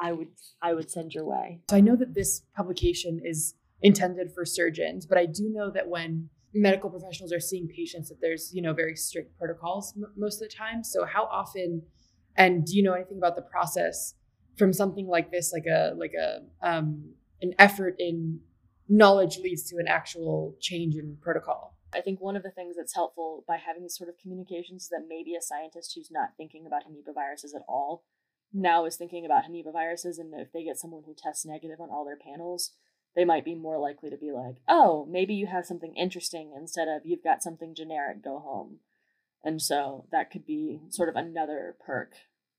I would I would send your way. So I know that this publication is intended for surgeons, but I do know that when medical professionals are seeing patients that there's you know very strict protocols m- most of the time. So how often, and do you know anything about the process from something like this, like a like a um, an effort in knowledge leads to an actual change in protocol. I think one of the things that's helpful by having this sort of communications is that maybe a scientist who's not thinking about Henipa viruses at all now is thinking about Henipa viruses, and if they get someone who tests negative on all their panels, they might be more likely to be like, oh, maybe you have something interesting instead of you've got something generic, go home. And so that could be sort of another perk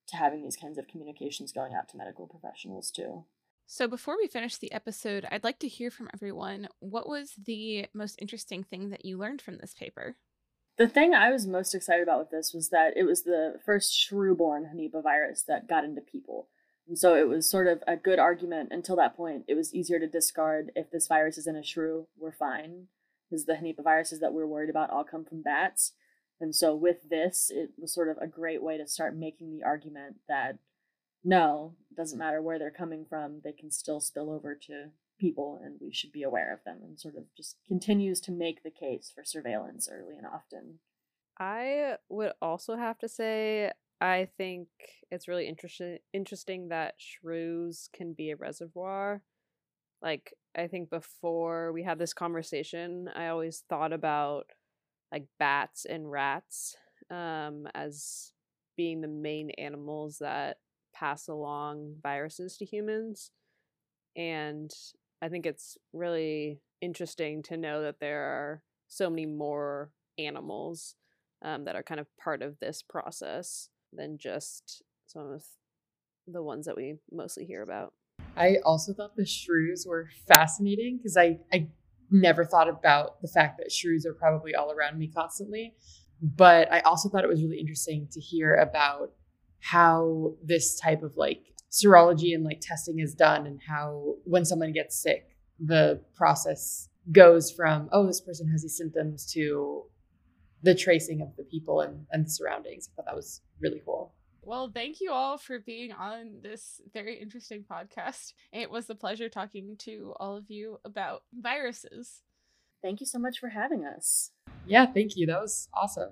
to having these kinds of communications going out to medical professionals too. So, before we finish the episode, I'd like to hear from everyone what was the most interesting thing that you learned from this paper? The thing I was most excited about with this was that it was the first shrew-borne virus that got into people. And so it was sort of a good argument until that point. It was easier to discard if this virus is in a shrew, we're fine. Because the Henipa viruses that we're worried about all come from bats. And so with this, it was sort of a great way to start making the argument that no, it doesn't matter where they're coming from, they can still spill over to people and we should be aware of them and sort of just continues to make the case for surveillance early and often. I would also have to say I think it's really interesting interesting that shrews can be a reservoir. Like I think before we had this conversation, I always thought about like bats and rats um, as being the main animals that pass along viruses to humans. And I think it's really interesting to know that there are so many more animals um, that are kind of part of this process than just some of the ones that we mostly hear about. I also thought the shrews were fascinating because I, I never thought about the fact that shrews are probably all around me constantly. But I also thought it was really interesting to hear about how this type of like serology and like testing is done and how when someone gets sick, the process goes from, oh, this person has these symptoms to the tracing of the people and, and the surroundings. I thought that was really cool. Well, thank you all for being on this very interesting podcast. It was a pleasure talking to all of you about viruses. Thank you so much for having us. Yeah, thank you. That was awesome.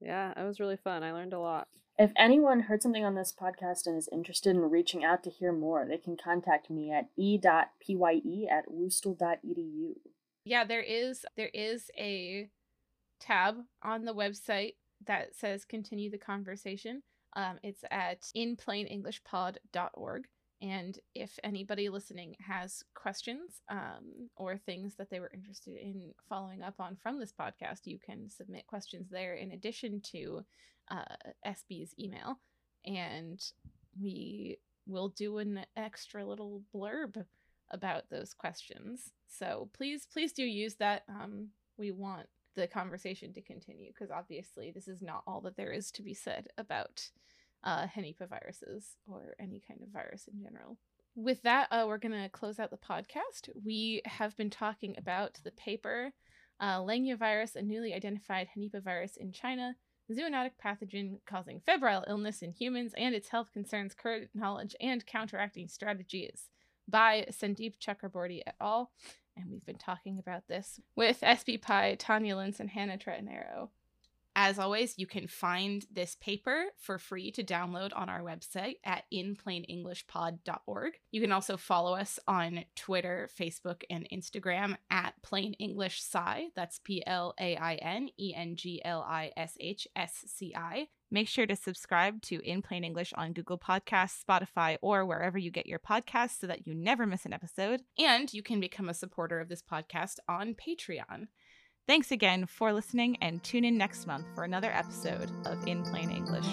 Yeah, it was really fun. I learned a lot. If anyone heard something on this podcast and is interested in reaching out to hear more, they can contact me at e.pye at wustl.edu. Yeah, there is there is a tab on the website that says continue the conversation. Um, it's at inplainenglishpod.org. And if anybody listening has questions um, or things that they were interested in following up on from this podcast, you can submit questions there in addition to uh, SB's email. And we will do an extra little blurb about those questions. So please, please do use that. Um, we want the conversation to continue because obviously this is not all that there is to be said about uh, viruses or any kind of virus in general. With that, uh, we're going to close out the podcast. We have been talking about the paper uh, Langya virus, a newly identified virus in China, zoonotic pathogen causing febrile illness in humans and its health concerns, current knowledge, and counteracting strategies by Sandeep Chakraborty et al. And we've been talking about this with SB Pye, Tania Lintz, and Hannah Trettenero. As always, you can find this paper for free to download on our website at inplainenglishpod.org. You can also follow us on Twitter, Facebook, and Instagram at Plain English Sci. That's P L A I N E N G L I S H S C I. Make sure to subscribe to In Plain English on Google Podcasts, Spotify, or wherever you get your podcasts so that you never miss an episode. And you can become a supporter of this podcast on Patreon. Thanks again for listening and tune in next month for another episode of In Plain English.